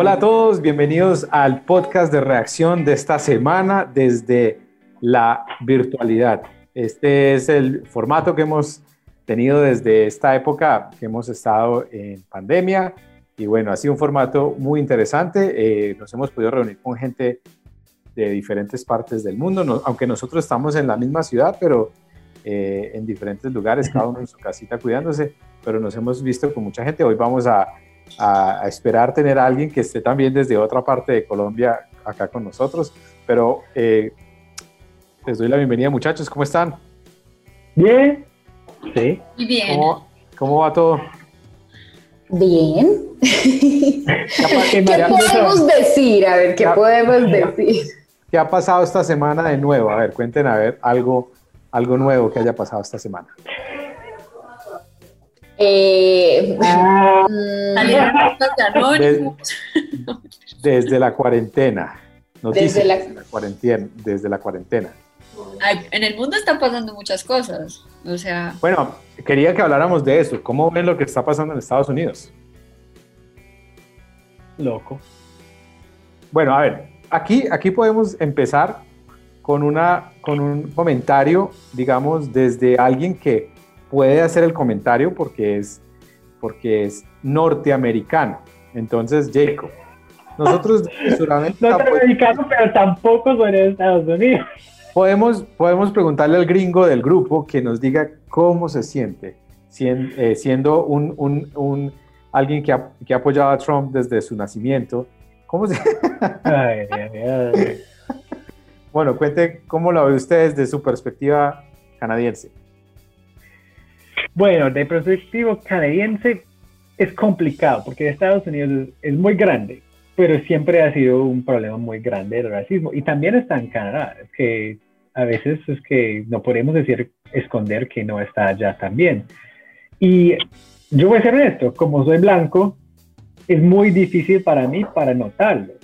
Hola a todos, bienvenidos al podcast de reacción de esta semana desde la virtualidad. Este es el formato que hemos tenido desde esta época que hemos estado en pandemia y bueno, ha sido un formato muy interesante. Eh, nos hemos podido reunir con gente de diferentes partes del mundo, aunque nosotros estamos en la misma ciudad, pero eh, en diferentes lugares, cada uno en su casita cuidándose, pero nos hemos visto con mucha gente. Hoy vamos a, a, esperar tener a alguien que esté también desde otra parte de Colombia acá con nosotros, pero eh, les doy la bienvenida muchachos, ¿cómo están? Bien. Sí. bien. ¿Cómo, va todo? Bien. ¿Qué podemos decir? A ver, ¿qué podemos decir? ¿Qué ha pasado esta semana de nuevo? A ver, cuenten a ver algo, algo nuevo que haya pasado esta semana. Eh, desde, la cuarentena. desde la, cuarentena. Desde la cuarentena. en el mundo están pasando muchas cosas. O sea. Bueno, quería que habláramos de eso. ¿Cómo ven lo que está pasando en Estados Unidos? Loco. Bueno, a ver, aquí, aquí podemos empezar con, una, con un comentario, digamos, desde alguien que puede hacer el comentario porque es, porque es norteamericano. Entonces, Jacob, nosotros de Sudamérica... Norteamericano, pero tampoco soy de Estados Unidos. Podemos, podemos preguntarle al gringo del grupo que nos diga cómo se siente eh, siendo, un, un, un, alguien que ha, que ha apoyado a Trump desde su nacimiento. ¿Cómo se... ay, ay, bueno, cuente cómo lo ve usted desde su perspectiva canadiense. Bueno, de perspectiva canadiense es complicado porque Estados Unidos es, muy grande, pero siempre ha sido un problema muy grande el racismo y también está en Canadá, es que a veces es que no podemos decir esconder que no está allá también. Y yo voy a ser honesto, como soy blanco, es muy difícil para mí para notarlo.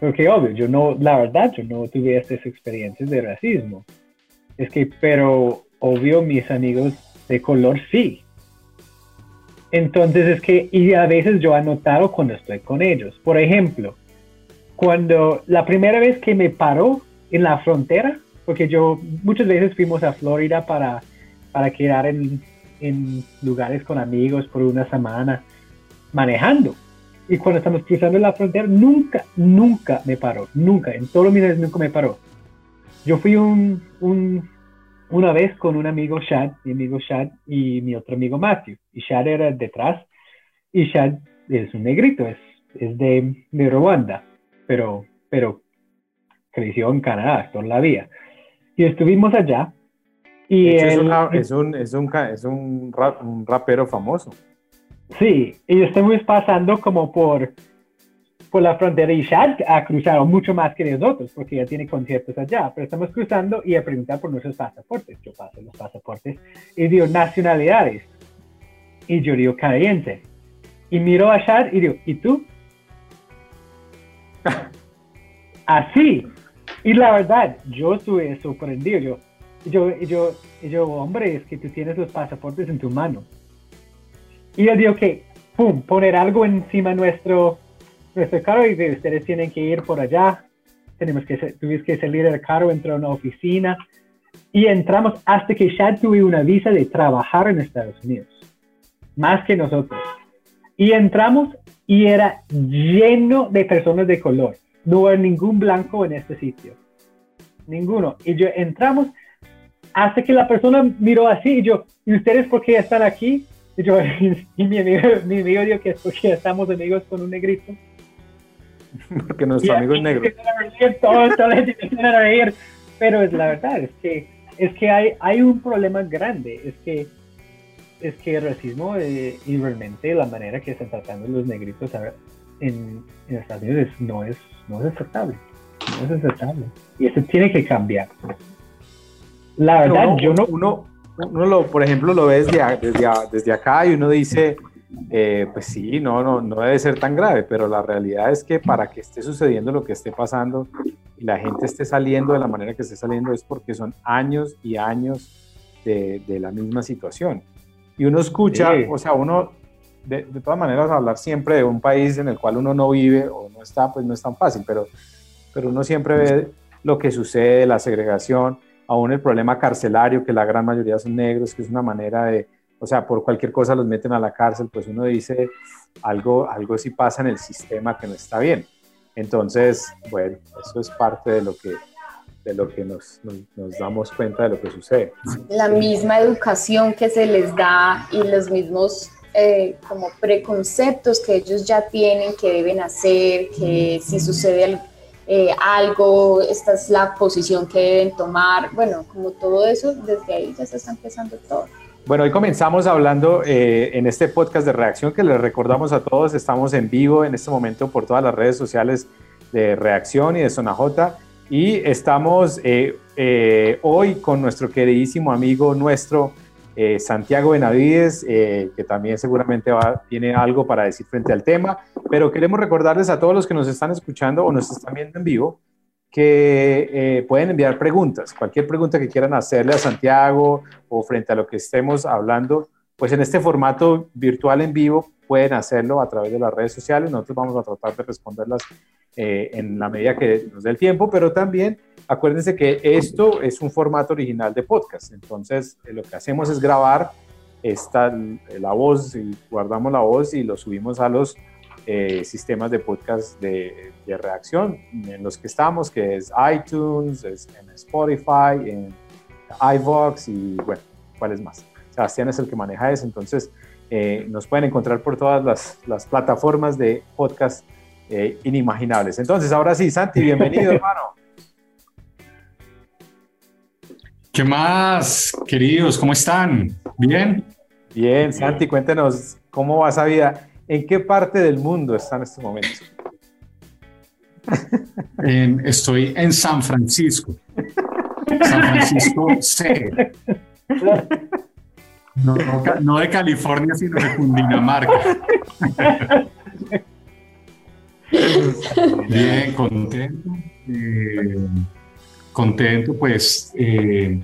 Porque obvio, yo no, la verdad, yo no tuve estas experiencias de racismo. Es que, pero obvio, mis amigos de color sí. Entonces es que, y a veces yo he notado cuando estoy con ellos. Por ejemplo, cuando la primera vez que me paró en la frontera, porque yo muchas veces fuimos a Florida para, para quedar en, en lugares con amigos por una semana manejando. Y cuando estamos cruzando la frontera, nunca, nunca me paró, nunca, en todos mis años nunca me paró. Yo fui un, un una vez con un amigo Shad, mi amigo Shad y mi otro amigo Matthew. Y Shad era detrás y Shad es un negrito, es, es de, de Ruanda, pero, pero creció en Canadá toda la vida. Y estuvimos allá. Y es, es, un, es, un, es un, un rapero famoso. Sí, y estamos pasando como por por la frontera y Shad ha cruzado mucho más que nosotros porque ya tiene conciertos allá, pero estamos cruzando y a preguntar por nuestros pasaportes. Yo paso los pasaportes y digo nacionalidades. Y yo digo canadiense. Y miro a Shad y digo, ¿y tú? Así. Y la verdad, yo estuve sorprendido. Yo, yo, yo, yo, hombre, es que tú tienes los pasaportes en tu mano. Y yo digo que, pum, poner algo encima nuestro nuestro carro y ustedes tienen que ir por allá. Tenemos que, tuvimos que salir del carro, entrar a una oficina y entramos hasta que ya tuve una visa de trabajar en Estados Unidos, más que nosotros. Y entramos y era lleno de personas de color. No había ningún blanco en este sitio. Ninguno. Y yo entramos hasta que la persona miró así y yo, ¿y ustedes por qué están aquí? Y, yo, y mi, amigo, mi amigo dijo que es porque estamos amigos con un negrito. Porque nuestro amigo es negro. Pero es la verdad, es que, es que hay, hay un problema grande, es que, es que el racismo eh, y realmente la manera que están tratando los negritos en, en Estados Unidos no, es, no es aceptable. No es aceptable. Y eso tiene que cambiar. La verdad, yo no... Uno, uno lo, por ejemplo, lo ve desde, desde, desde acá y uno dice eh, pues sí, no, no, no debe ser tan grave, pero la realidad es que para que esté sucediendo lo que esté pasando y la gente esté saliendo de la manera que esté saliendo es porque son años y años de, de la misma situación. Y uno escucha, o sea, uno, de, de, todas maneras hablar siempre de un país en el cual uno no vive o no está, pues no es tan fácil, pero, pero uno siempre ve lo que sucede, la segregación, aún el problema carcelario, que la gran mayoría son negros, que es una manera de, o sea, por cualquier cosa los meten a la cárcel, pues uno dice, algo, algo sí pasa en el sistema que no está bien. Entonces, bueno, eso es parte de lo que, de lo que nos, nos, damos cuenta de lo que sucede. La misma educación que se les da y los mismos eh, como preconceptos que ellos ya tienen que deben hacer, que si sucede eh, algo, esta es la posición que deben tomar, bueno, como todo eso, desde ahí ya se está empezando todo. Bueno, hoy comenzamos hablando eh, en este podcast de reacción que les recordamos a todos, estamos en vivo en este momento por todas las redes sociales de reacción y de Zona J. Y estamos eh, eh, hoy con nuestro queridísimo amigo nuestro Santiago Benavides, que también seguramente va, tiene algo para decir frente al tema, pero queremos recordarles a todos los que nos están escuchando o nos están viendo en vivo que eh, pueden enviar preguntas, cualquier pregunta que quieran hacerle a Santiago o frente a lo que estemos hablando, pues en este formato virtual en vivo pueden hacerlo a través de las redes sociales. Nosotros vamos a tratar de responderlas eh, en la medida que nos dé el tiempo, pero también acuérdense que esto es un formato original de podcast. Entonces, eh, lo que hacemos es grabar esta, la voz y guardamos la voz y lo subimos a los sistemas de podcast de, reacción en los que estamos, que es iTunes, es en Spotify, en iVox y bueno, ¿cuál es más? Sebastián es el que maneja eso, entonces eh, nos pueden encontrar por todas las, las plataformas de podcast eh, inimaginables. Entonces, ahora sí, Santi, bienvenido, hermano. ¿Qué más, queridos? ¿Cómo están? ¿Bien? Bien, Santi, cuéntenos cómo va esa vida. ¿En qué parte del mundo está en este momento? Estoy en San Francisco. San Francisco C. No, de California, sino de Cundinamarca. Bien, contento. Eh, contento, pues eh,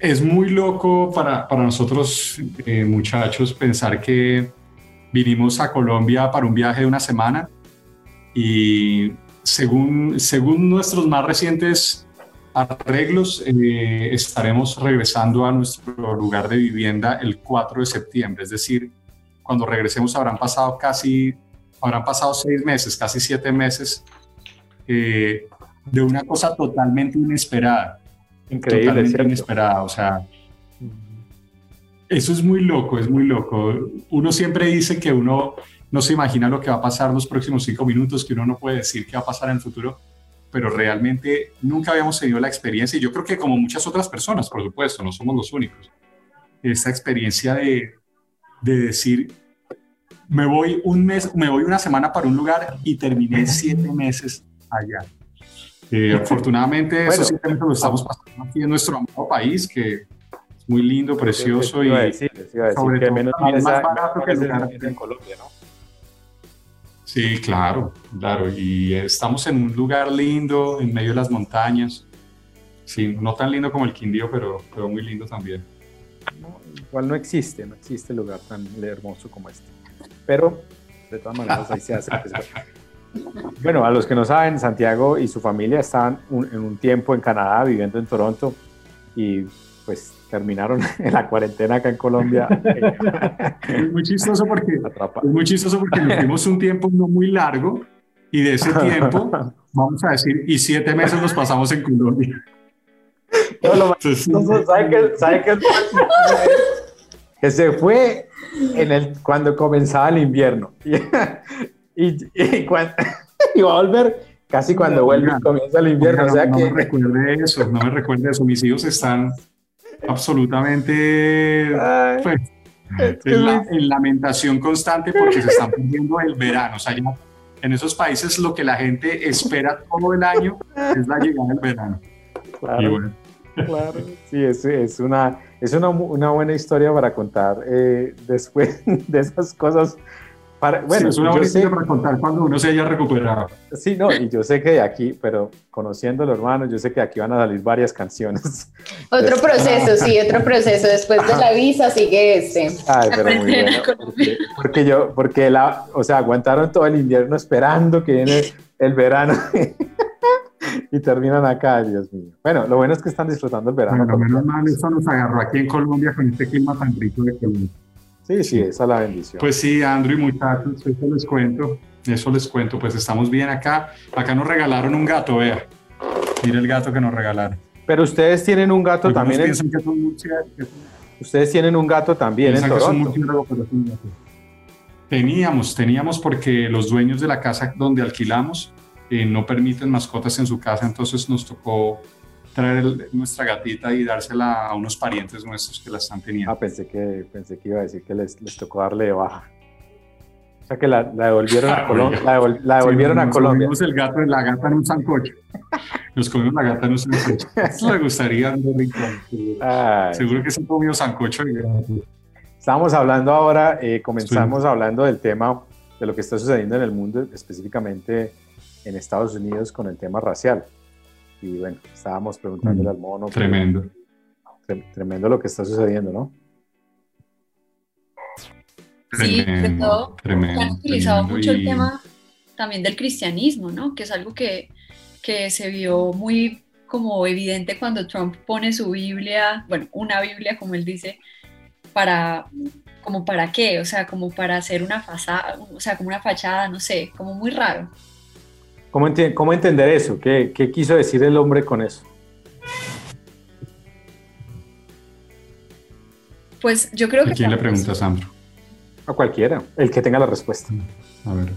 es muy loco para, nosotros, eh, muchachos, pensar que vinimos a Colombia para un viaje de una semana y según, según nuestros más recientes arreglos, eh, estaremos regresando a nuestro lugar de vivienda el 4 de septiembre, es decir, cuando regresemos habrán pasado casi, habrán pasado seis meses, casi siete meses eh, de una cosa totalmente inesperada. Increíble. Totalmente inesperada, o sea, eso es muy loco, es muy loco. Uno siempre dice que uno no se imagina lo que va a pasar los próximos cinco minutos, que uno no puede decir qué va a pasar en el futuro, pero realmente nunca habíamos tenido la experiencia, y yo creo que como muchas otras personas, por supuesto, no somos los únicos, esta experiencia de, de decir, me voy un mes, me voy una semana para un lugar y terminé siete meses allá. Eh, afortunadamente, eso sí lo estamos pasando aquí en nuestro amado país, que muy lindo, precioso y sobre todo más barato que en Colombia, ¿no? Sí, claro, claro. Y estamos en un lugar lindo, en medio de las montañas. Sí, no tan lindo como el Quindío, pero, pero muy lindo también. igual no existe, no existe lugar tan hermoso como este. Pero, de todas maneras, ahí se hace. bueno, a los que no saben, Santiago y su familia estaban en un tiempo en Canadá, viviendo en Toronto, y pues terminaron en la cuarentena acá en Colombia. es muy chistoso porque, es muy chistoso porque nos fuimos un tiempo no muy largo y de ese tiempo, vamos a decir, y siete meses nos pasamos en Colombia. ¿Sabe qué? ¿Sabe qué? que se fue en el, cuando comenzaba el invierno. Y, y, cuando, y va a volver casi cuando vuelve comienza el invierno. o sea no que... me recuerde eso, no me recuerde eso. Mis hijos están absolutamente pues, en, lamentación constante porque se están perdiendo el verano. O sea, en esos países lo que la gente espera todo el año es la llegada del verano. Claro, claro. sí, es, es, una, es una, una, buena historia para contar eh, después de esas cosas Para, bueno, es una buena sé- historia para contar cuando uno se haya recuperado. Sí, no, y yo sé que de aquí, pero conociéndolo, hermano, yo sé que de aquí van a salir varias canciones. Otro proceso, sí, otro proceso. Después de la visa sigue este. Ay, pero muy bueno. porque yo, porque la, o sea, aguantaron todo el invierno esperando que viene el verano y terminan acá, Dios mío. Bueno, lo bueno es que están disfrutando el verano. Bueno, menos mal, eso nos agarró aquí en Colombia con este clima tan rico de Colombia. Sí, sí, esa es la bendición. Pues sí, Andrew y muchachos, eso les cuento. Eso les cuento, pues estamos bien acá. Acá nos regalaron un gato, vea. Mira el gato que nos regalaron. pero ustedes tienen un gato Algunos también. En, que que ustedes tienen un gato también en que gato. Teníamos, teníamos porque los dueños de la casa donde alquilamos eh, no permiten mascotas en su casa, entonces nos tocó traer el- nuestra gatita y dársela a unos parientes nuestros que la están teniendo. Ah, pensé que, pensé que iba a decir que les, les tocó darle de baja. O sea que la, la devolvieron a Colombia. La, devol- la devolvieron Sí, a nos Colombia. comimos el gato, la gata en un sancocho. Nos comimos la gata en un sancocho. Esto le gustaría seguro. Ay. Seguro que se comió sancocho y gato. Estábamos hablando ahora, eh, comenzamos hablando del tema de lo que está sucediendo en el mundo, específicamente en Estados Unidos con el tema racial. Y bueno, estábamos preguntándole Mm, al mono. Tremendo. tre- tremendo lo que está sucediendo, ¿no? Sí, sobre todo, tremendo, han utilizado tremendo. mucho el tema también del cristianismo, ¿no? Que es algo que, que se vio muy como evidente cuando Trump pone su Biblia, bueno, una Biblia, como él dice, para, como para qué, o sea, como para hacer una fachada, o sea, como una fachada, no sé, como muy raro. ¿Cómo, enti- cómo entender eso? ¿Qué, qué quiso decir el hombre con eso? Pues yo creo ¿A que... quién le preguntas, Sandro? A cualquiera, el que tenga la respuesta. A ver.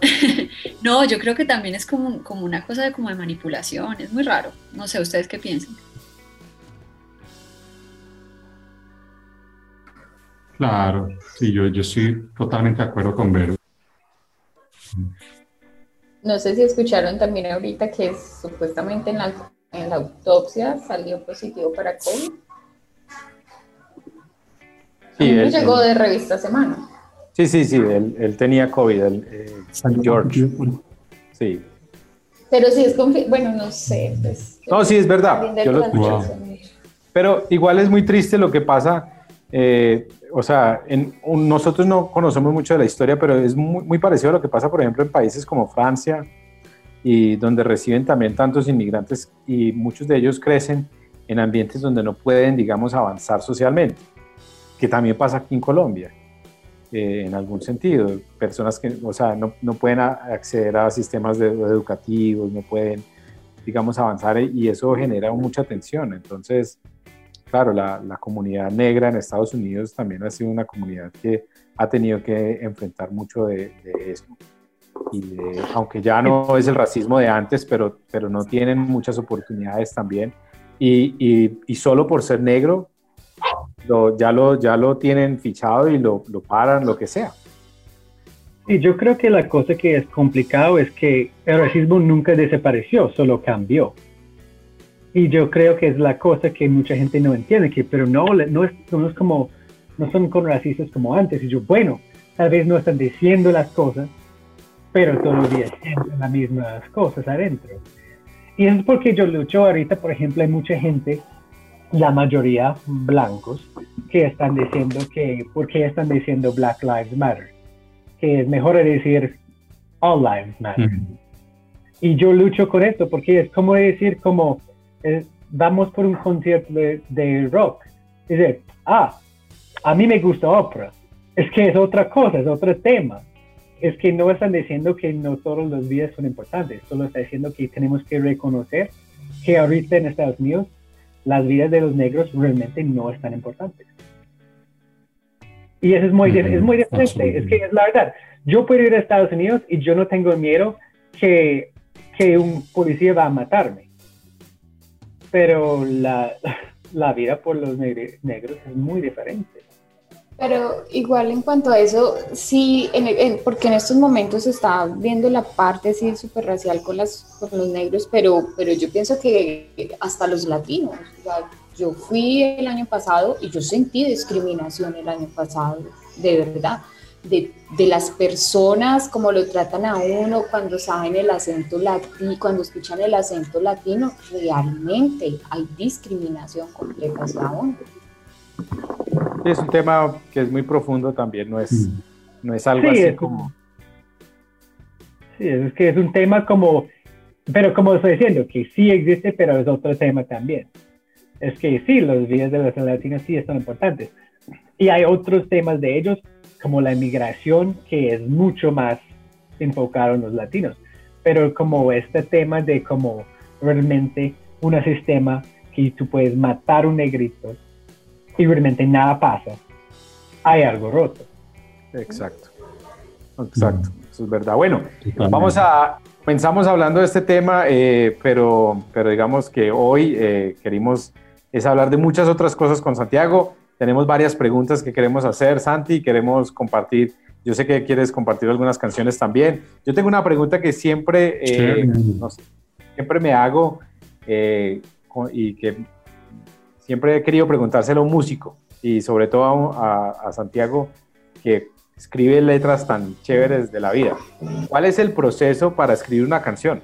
No, yo creo que también es como, como una cosa de, como de manipulación, es muy raro. No sé, ¿ustedes qué piensan? Claro, sí, yo, yo estoy totalmente de acuerdo con Vero. No sé si escucharon también ahorita que supuestamente en la, en la autopsia salió positivo para COVID. Sí, él- llegó él- de revista Semana. sí, sí, sí, él, él tenía COVID, él, eh, George. Sí. Pero sí es confi- bueno, no sé. Pues, No, sí, es verdad, yo lo transmisión. Pero igual es muy triste lo que pasa. eh, o sea, en, nosotros no conocemos mucho de la historia, pero es muy, muy parecido a lo que pasa, por ejemplo, en países como Francia y donde reciben también tantos inmigrantes y muchos de ellos crecen en ambientes donde no pueden, digamos, avanzar socialmente, que también pasa aquí en Colombia, eh, en algún sentido. Personas que, o sea, no, no pueden acceder a sistemas de- educativos, no pueden, digamos, avanzar y eso genera mucha tensión. Entonces, claro, la, la comunidad negra en Estados Unidos también ha sido una comunidad que ha tenido que enfrentar mucho de, de eso. Y de- aunque ya no es el racismo de antes, pero, pero no tienen muchas oportunidades también. Y, y, y solo por ser negro, lo, ya, lo, ya lo tienen fichado y lo, lo paran, lo que sea. Y yo creo que la cosa que es complicado es que el racismo nunca desapareció, solo cambió. Y yo creo que es la cosa que mucha gente no entiende, que pero no, no, es, no es como, no son con racistas como antes. Y yo, bueno, tal vez no están diciendo las cosas, pero todos los días sienten las mismas cosas adentro. Y es porque yo lucho ahorita, por ejemplo, hay mucha gente, la mayoría blancos, que están diciendo que, ¿por qué están diciendo Black Lives Matter? Que es mejor decir All Lives Matter. Mm. Y yo lucho con esto porque es como decir, como eh, vamos por un concierto de, de rock. Dice, ah, a mí me gusta ópera. Es que es otra cosa, es otro tema. Es que no están diciendo que no todos los días son importantes, solo está diciendo que tenemos que reconocer que ahorita en Estados Unidos las vidas de los negros realmente no están importantes. Y eso es muy, Ujú, es muy diferente. Es que es la verdad. Yo puedo ir a Estados Unidos y yo no tengo miedo que, que un policía va a matarme. Pero la, la vida por los negros es muy diferente. Pero igual en cuanto a eso, sí, en- porque en estos momentos se está viendo la parte así súper racial con, las, con los negros, pero, pero yo pienso que hasta los latinos, o yo fui el año pasado y yo sentí discriminación el año pasado. de verdad, de, de, las personas, como lo tratan a uno cuando saben el acento latino, cuando escuchan el acento latino, realmente hay discriminación completa hacia uno. Es un tema que es muy profundo también, no es, mm. no es algo así como... Sí, es que es un tema como, pero como estoy diciendo, que sí existe, pero es otro tema también. Es que sí, los días de los latinos sí son importantes. Y hay otros temas de ellos, como la inmigración, que es mucho más enfocado en los latinos. Pero como este tema de como realmente un sistema que tú puedes matar un negrito y realmente nada pasa, hay algo roto. Exacto. Exacto. Eso es verdad. Bueno, vamos a, comenzamos hablando de este tema, eh, pero, pero digamos que hoy eh, queremos es hablar de muchas otras cosas con Santiago. Tenemos varias preguntas que queremos hacer, Santi, queremos compartir. Yo sé que quieres compartir algunas canciones también. Yo tengo una pregunta que siempre, eh, siempre me hago y que siempre he querido preguntárselo a un músico y sobre todo a, Santiago que escribe letras tan chéveres de la vida. ¿Cuál es el proceso para escribir una canción?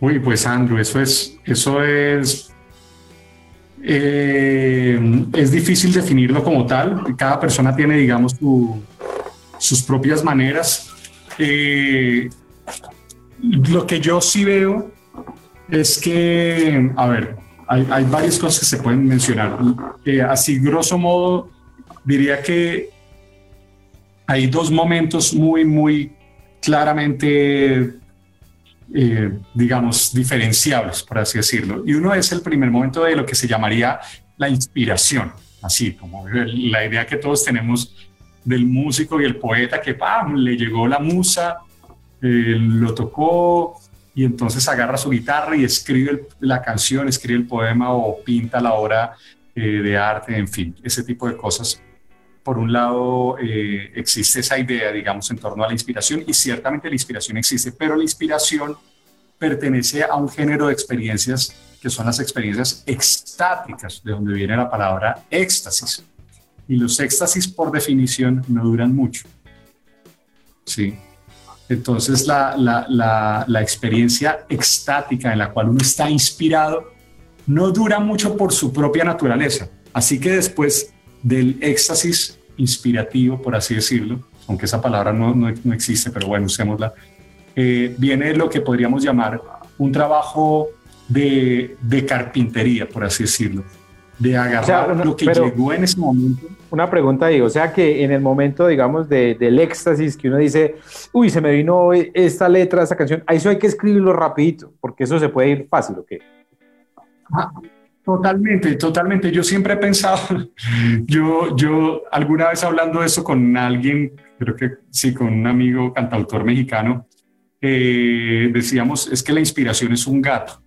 Uy, pues Andrew, eso es, eso es, eh, es difícil definirlo como tal. Cada persona tiene, digamos, sus propias maneras. Eh, lo que yo sí veo es que, a ver, hay, hay varias cosas que se pueden mencionar. Eh, así, grosso modo, diría que hay dos momentos muy, muy claramente, eh, digamos, diferenciables, por así decirlo. Y uno es el primer momento de lo que se llamaría la inspiración, así como la idea que todos tenemos del músico y el poeta que ¡pam! le llegó la musa, eh, lo tocó, y entonces agarra su guitarra y escribe la canción, escribe el poema o pinta la obra eh, de arte, en fin, ese tipo de cosas. Por un lado, eh, existe esa idea, digamos, en torno a la inspiración y ciertamente la inspiración existe, pero la inspiración pertenece a un género de experiencias que son las experiencias extáticas, de donde viene la palabra éxtasis. Y los éxtasis, por definición, no duran mucho. Sí, entonces la, experiencia extática en la cual uno está inspirado no dura mucho por su propia naturaleza. Así que después del éxtasis inspirativo, por así decirlo, aunque esa palabra no, existe, pero bueno, usémosla, eh, viene lo que podríamos llamar un trabajo de, carpintería, por así decirlo, de agarrar lo que llegó en ese momento una pregunta ahí, o sea que en el momento, digamos, del éxtasis que uno dice, uy, se me vino esta letra, esta canción, a eso hay que escribirlo rapidito, porque eso se puede ir fácil, ¿o qué? Ah, totalmente, totalmente. Yo siempre he pensado, yo, yo alguna vez hablando de eso con alguien, creo que sí, con un amigo cantautor mexicano, eh, decíamos, es que la inspiración es un gato.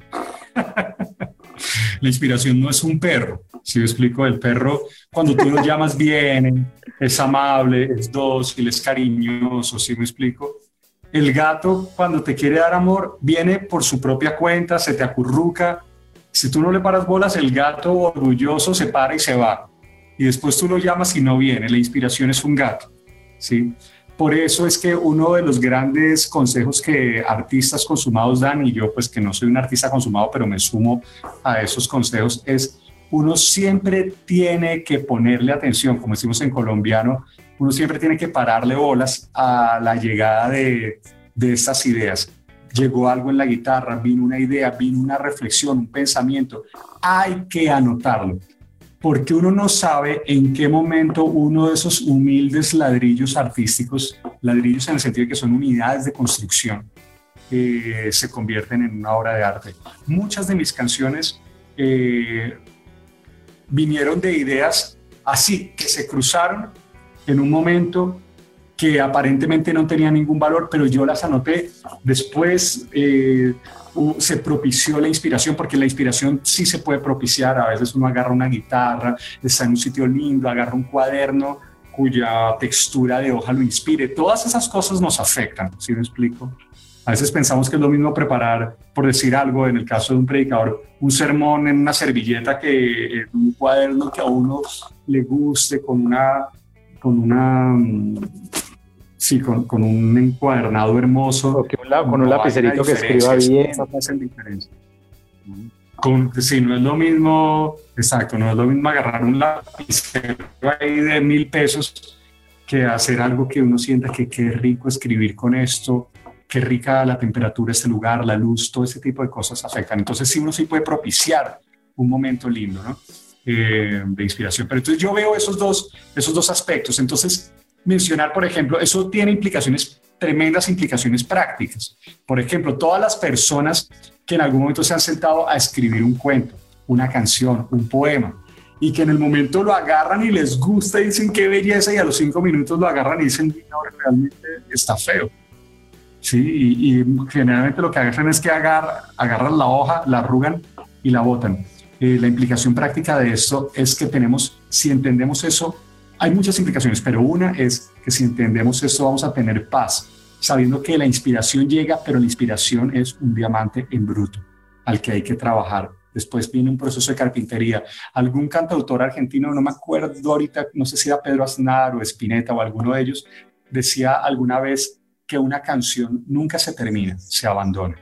la inspiración no es un perro. Si yo explico, el perro, cuando tú lo llamas bien, es amable, es dócil, es cariñoso, si me explico. El gato, cuando te quiere dar amor, viene por su propia cuenta, se te acurruca. Si tú no le paras bolas, el gato orgulloso se para y se va. Y después tú lo llamas y no viene. La inspiración es un gato. ¿sí? Por eso es que uno de los grandes consejos que artistas consumados dan, y yo pues que no soy un artista consumado, pero me sumo a esos consejos, es uno siempre tiene que ponerle atención, como decimos en colombiano, uno siempre tiene que pararle bolas a la llegada de, de estas ideas. Llegó algo en la guitarra, vino una idea, vino una reflexión, un pensamiento. Hay que anotarlo porque uno no sabe en qué momento uno de esos humildes ladrillos artísticos, ladrillos en el sentido de que son unidades de construcción, eh, se convierten en una obra de arte. Muchas de mis canciones eh, vinieron de ideas así, que se cruzaron en un momento que aparentemente no tenía ningún valor, pero yo las anoté. Después eh, se propició la inspiración, porque la inspiración sí se puede propiciar. A veces uno agarra una guitarra, está en un sitio lindo, agarra un cuaderno cuya textura de hoja lo inspire. Todas esas cosas nos afectan, ¿sí me explico? A veces pensamos que es lo mismo preparar, por decir algo, en el caso de un predicador, un sermón en una servilleta que en un cuaderno que a uno le guste, con una, con una, mm, sí, con, con un encuadernado hermoso. O que un, con un lapicerito que escriba bien. No hacen diferencia. Con, sí, no es lo mismo, exacto, no es lo mismo agarrar un lapicero ahí de mil pesos que hacer algo que uno sienta que qué rico escribir con esto, qué rica la temperatura, este lugar, la luz, todo ese tipo de cosas afectan. Entonces sí uno sí puede propiciar un momento lindo, ¿no? Eh, de inspiración. Pero entonces yo veo esos dos, esos dos aspectos. Entonces mencionar, por ejemplo, eso tiene implicaciones, tremendas implicaciones prácticas. Por ejemplo, todas las personas que en algún momento se han sentado a escribir un cuento, una canción, un poema, y que en el momento lo agarran y les gusta y dicen qué belleza y a los cinco minutos lo agarran y dicen, no, realmente está feo ¿sí? Y, generalmente lo que hacen es que agarran la hoja, la arrugan y la botan. Eh, la implicación práctica de esto es que tenemos, si entendemos eso, hay muchas implicaciones, pero una es que si entendemos esto vamos a tener paz, sabiendo que la inspiración llega, pero la inspiración es un diamante en bruto al que hay que trabajar. Después viene un proceso de carpintería. Algún cantautor argentino, no me acuerdo ahorita, no sé si era Pedro Aznar o Spinetta o alguno de ellos, decía alguna vez que una canción nunca se termina, se abandona.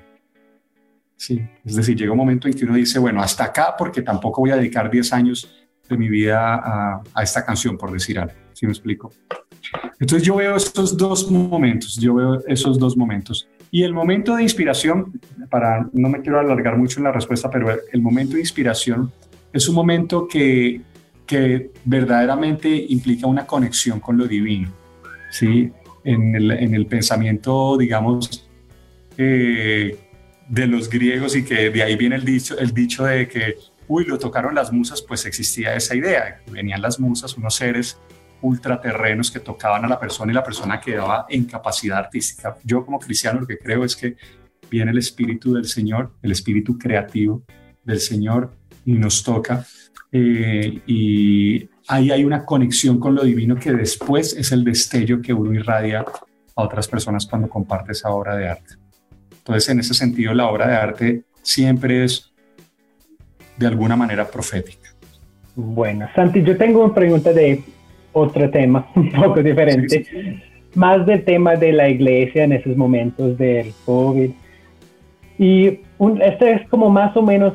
Sí, es decir, llega un momento en que uno dice, bueno, hasta acá porque tampoco voy a dedicar 10 años de mi vida a, esta canción, por decir algo. ¿Sí me explico? Entonces yo veo estos dos momentos, yo veo esos dos momentos. Y el momento de inspiración, para no me quiero alargar mucho en la respuesta, pero el momento de inspiración es un momento que, que verdaderamente implica una conexión con lo divino. ¿sí? en el, pensamiento, digamos, eh, de los griegos y que de ahí viene el dicho, el dicho de que, uy, lo tocaron las musas, pues existía esa idea, venían las musas, unos seres ultraterrenos que tocaban a la persona y la persona quedaba en capacidad artística. Yo como cristiano lo que creo es que viene el espíritu del Señor, el espíritu creativo del Señor y nos toca eh, y ahí hay una conexión con lo divino que después es el destello que uno irradia a otras personas cuando comparte esa obra de arte. Entonces, en ese sentido, la obra de arte siempre es de alguna manera profética. Bueno, Santi, yo tengo una pregunta de otro tema, un poco diferente, más del tema de la iglesia en esos momentos del COVID. Y un, este es como más o menos,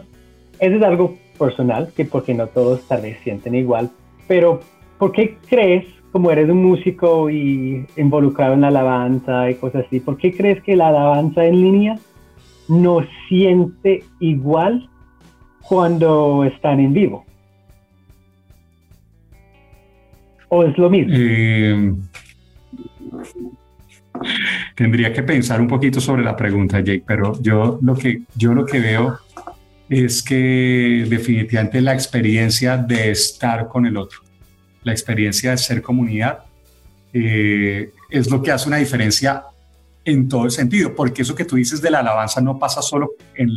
eso es algo personal, que porque no todos tal vez sienten igual, pero ¿por qué crees, como eres un músico y involucrado en la alabanza y cosas así, ¿por qué crees que la alabanza en línea no siente igual cuando están en vivo? ¿O es lo mismo? Eh, tendría que pensar un poquito sobre la pregunta, Jake, pero yo lo que, yo lo que veo es que definitivamente la experiencia de estar con el otro, la experiencia de ser comunidad, eh, es lo que hace una diferencia en todo el sentido, porque eso que tú dices de la alabanza no pasa solo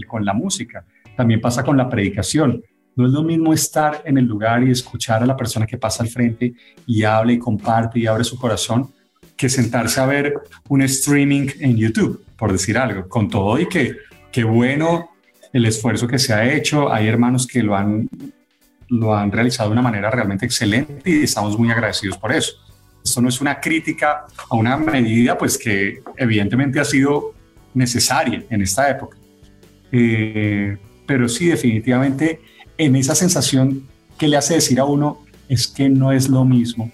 con la música, también pasa con la predicación. No es lo mismo estar en el lugar y escuchar a la persona que pasa al frente y habla y comparte y abre su corazón, que sentarse a ver un streaming en YouTube, por decir algo, con todo y que qué bueno el esfuerzo que se ha hecho. Hay hermanos que lo han, lo han realizado de una manera realmente excelente y estamos muy agradecidos por eso. Esto no es una crítica a una medida pues que evidentemente ha sido necesaria en esta época. Eh, pero sí, definitivamente en esa sensación que le hace decir a uno es que no es lo mismo.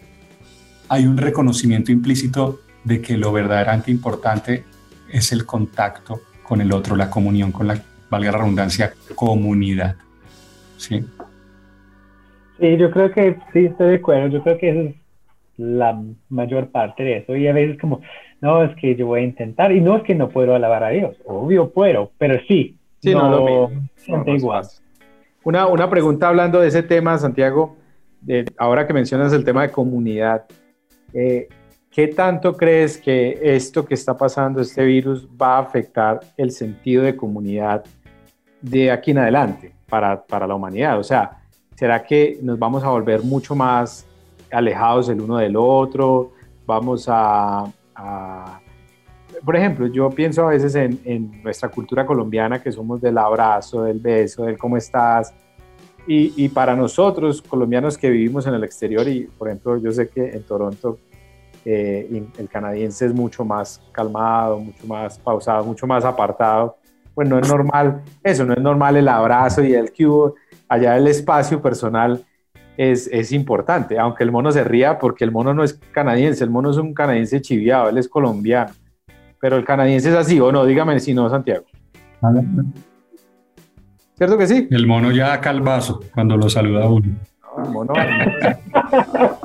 Hay un reconocimiento implícito de que lo verdaderamente importante es el contacto con el otro, la comunión con la, valga la redundancia, comunidad. ¿Sí? Sí, yo creo que sí, estoy de acuerdo. Yo creo que eso es la mayor parte de eso. Y a veces como, no, es que yo voy a intentar. Y no es que no puedo alabar a Dios. Obvio puedo, pero sí. Sí, no, lo mismo. igual. Una, una pregunta hablando de ese tema, Santiago. De, ahora que mencionas el tema de comunidad, eh, ¿qué tanto crees que esto que está pasando, este virus, va a afectar el sentido de comunidad de aquí en adelante para, para la humanidad? O sea, ¿será que nos vamos a volver mucho más alejados el uno del otro? ¿Vamos a, por ejemplo, yo pienso a veces en, en, nuestra cultura colombiana que somos del abrazo, del beso, del cómo estás. Y, y, para nosotros, colombianos que vivimos en el exterior, y por ejemplo, yo sé que en Toronto eh, el canadiense es mucho más calmado, mucho más pausado, mucho más apartado. Pues no es normal eso, no es normal el abrazo y el cubo. Allá el espacio personal es, es importante, aunque el mono se ría porque el mono no es canadiense, el mono es un canadiense chiviado, él es colombiano pero el canadiense es así, ¿o no? Dígame si no, Santiago. ¿Cierto que sí? El mono ya calvazo cuando lo saluda uno.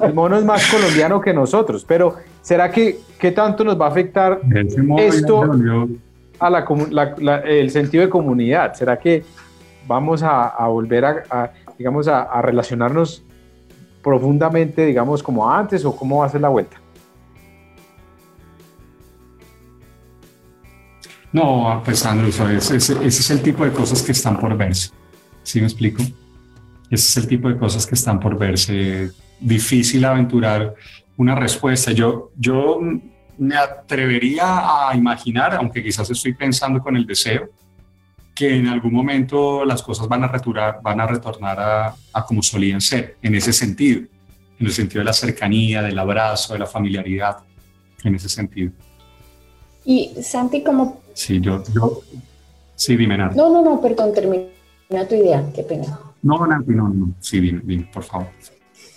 el, mono, es más colombiano que nosotros, pero ¿será que qué tanto nos va a afectar esto a la, el sentido de comunidad? ¿Será que vamos a, volver a, digamos, a relacionarnos profundamente, digamos, como antes o cómo va a ser la vuelta? No, pues Andrew, ese, ese, es el tipo de cosas que están por verse. ¿Sí me explico? Ese es el tipo de cosas que están por verse. Difícil aventurar una respuesta. Yo, yo me atrevería a imaginar, aunque quizás estoy pensando con el deseo, que en algún momento las cosas van a, returar, van a retornar a, a como solían ser, en ese sentido, en el sentido de la cercanía, del abrazo, de la familiaridad, en ese sentido. Y Santi, como Sí, yo, yo sí, dime, nada. No, no, no, perdón, termina tu idea, qué pena. No, Nancy, no, no, sí, dime, dime, por favor.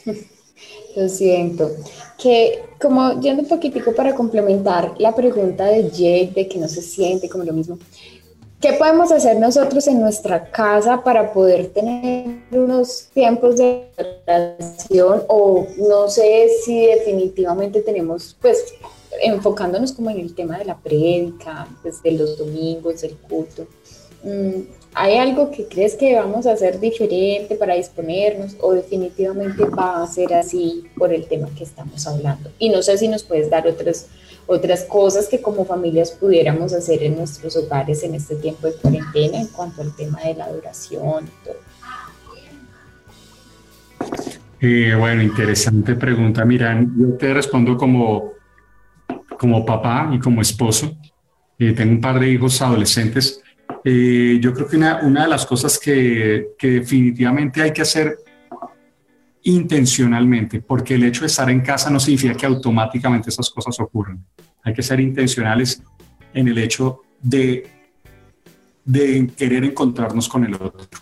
Lo siento. Que como yendo un poquitico para complementar la pregunta de Jake de que no se siente como lo mismo, ¿qué podemos hacer nosotros en nuestra casa para poder tener unos tiempos de relación o no sé si definitivamente tenemos pues enfocándonos como en el tema de la prédica, desde pues, los domingos, del culto, mm, ¿hay algo que crees que vamos a hacer diferente para disponernos o definitivamente va a ser así por el tema que estamos hablando? Y no sé si nos puedes dar otras, otras cosas que como familias pudiéramos hacer en nuestros hogares en este tiempo de cuarentena en cuanto al tema de la adoración y todo. Eh, bueno, interesante pregunta. Mira, yo te respondo como como papá y como esposo, eh, tengo un par de hijos adolescentes, eh, yo creo que una, de las cosas que, que, definitivamente hay que hacer intencionalmente, porque el hecho de estar en casa no significa que automáticamente esas cosas ocurran. Hay que ser intencionales en el hecho de, de querer encontrarnos con el otro.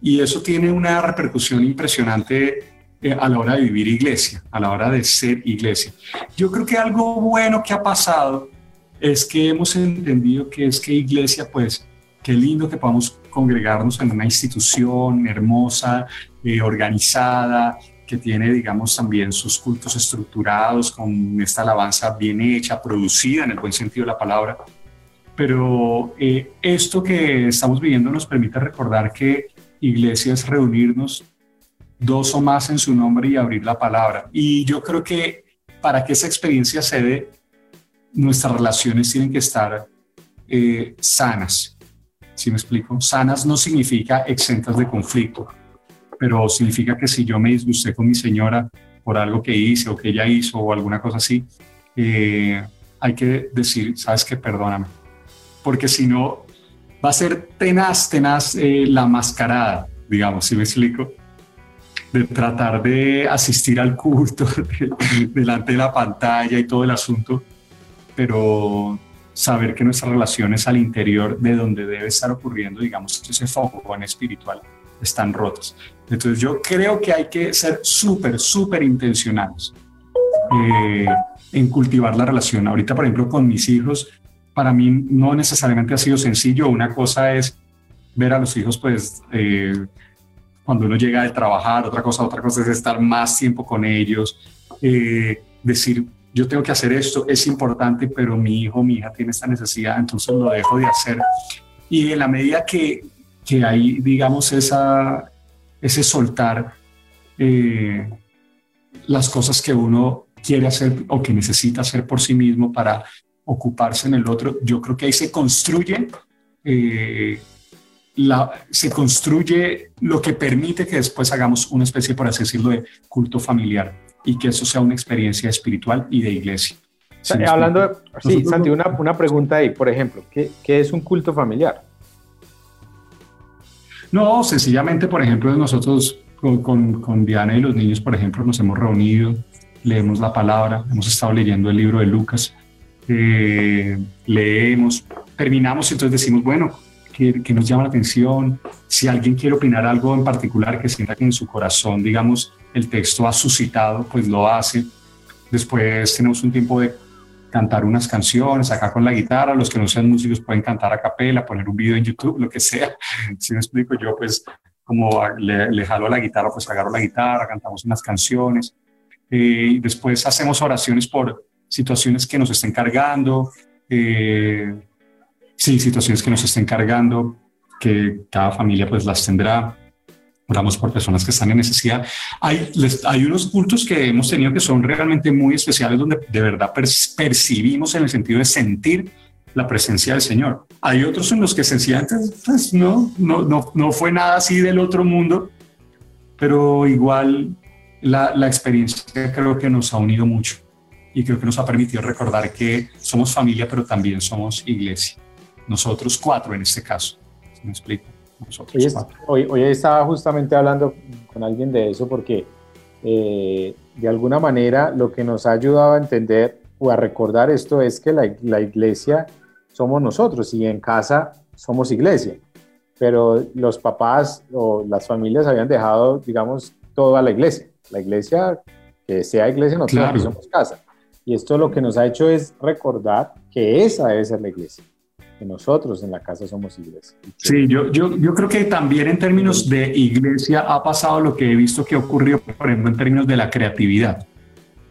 Y eso tiene una repercusión impresionante eh, a la hora de vivir iglesia, a la hora de ser iglesia. Yo creo que algo bueno que ha pasado es que hemos entendido que es que iglesia, pues, qué lindo que podamos congregarnos en una institución hermosa, eh, organizada, que tiene, digamos, también sus cultos estructurados, con esta alabanza bien hecha, producida en el buen sentido de la palabra. Pero eh, esto que estamos viviendo nos permite recordar que iglesia es reunirnos dos o más en su nombre y abrir la palabra. Y yo creo que para que esa experiencia se dé, nuestras relaciones tienen que estar eh, sanas. ¿Sí me explico? Sanas no significa exentas de conflicto, pero significa que si yo me disgusté con mi señora por algo que hice o que ella hizo o alguna cosa así, eh, hay que decir, sabes que perdóname, porque si no, va a ser tenaz, tenaz eh, la mascarada, digamos, ¿sí me explico? De tratar de asistir al culto delante de la pantalla y todo el asunto, pero saber que nuestras relaciones al interior de donde debe estar ocurriendo, digamos, ese foco en espiritual, están rotas. Entonces yo creo que hay que ser súper, súper intencionales eh, en cultivar la relación. Ahorita, por ejemplo, con mis hijos, para mí no necesariamente ha sido sencillo. Una cosa es ver a los hijos, pues, eh, cuando uno llega de trabajar, otra cosa, otra cosa es estar más tiempo con ellos, eh, decir, yo tengo que hacer esto, es importante, pero mi hijo, mi hija tiene esta necesidad, entonces lo dejo de hacer. Y en la medida que, que hay, digamos, esa, ese soltar eh, las cosas que uno quiere hacer o que necesita hacer por sí mismo para ocuparse en el otro, yo creo que ahí se construye eh, se construye lo que permite que después hagamos una especie, por así decirlo, de culto familiar y que eso sea una experiencia espiritual y de iglesia. hablando, sí, Santi, una, una, pregunta ahí, por ejemplo, ¿qué, ¿qué, es un culto familiar? No, sencillamente, por ejemplo, nosotros con, con, con, Diana y los niños, por ejemplo, nos hemos reunido, leemos la palabra, hemos estado leyendo el libro de Lucas, eh, leemos, terminamos y entonces decimos, bueno, ¿qué, ¿qué, nos llama la atención? Si alguien quiere opinar algo en particular que sienta que en su corazón, digamos, el texto ha suscitado, pues lo hace. Después tenemos un tiempo de cantar unas canciones acá con la guitarra, los que no sean músicos pueden cantar a capela, poner un video en YouTube, lo que sea. Si me explico, yo pues como le, jalo a la guitarra, pues agarro la guitarra, cantamos unas canciones. Eh, después hacemos oraciones por situaciones que nos estén cargando, eh, sí, situaciones que nos estén cargando, que cada familia pues las tendrá oramos por personas que están en necesidad. Hay, hay unos cultos que hemos tenido que son realmente muy especiales, donde de verdad percibimos en el sentido de sentir la presencia del Señor. Hay otros en los que sencillamente pues, no, no, no, no fue nada así del otro mundo, pero igual la, la experiencia creo que nos ha unido mucho y creo que nos ha permitido recordar que somos familia, pero también somos iglesia. Nosotros cuatro en este caso. ¿Me explico? Hoy, hoy, estaba justamente hablando con alguien de eso porque eh, de alguna manera lo que nos ha ayudado a entender o a recordar esto es que la, la iglesia somos nosotros y en casa somos iglesia, pero los papás o las familias habían dejado, digamos, todo a la iglesia. La iglesia, que sea iglesia, nosotros somos casa. Y esto lo que nos ha hecho es recordar que esa debe ser la iglesia nosotros en la casa somos iglesia. Sí, yo, yo, yo creo que también en términos de iglesia ha pasado lo que he visto que ocurrió, por ejemplo, en términos de la creatividad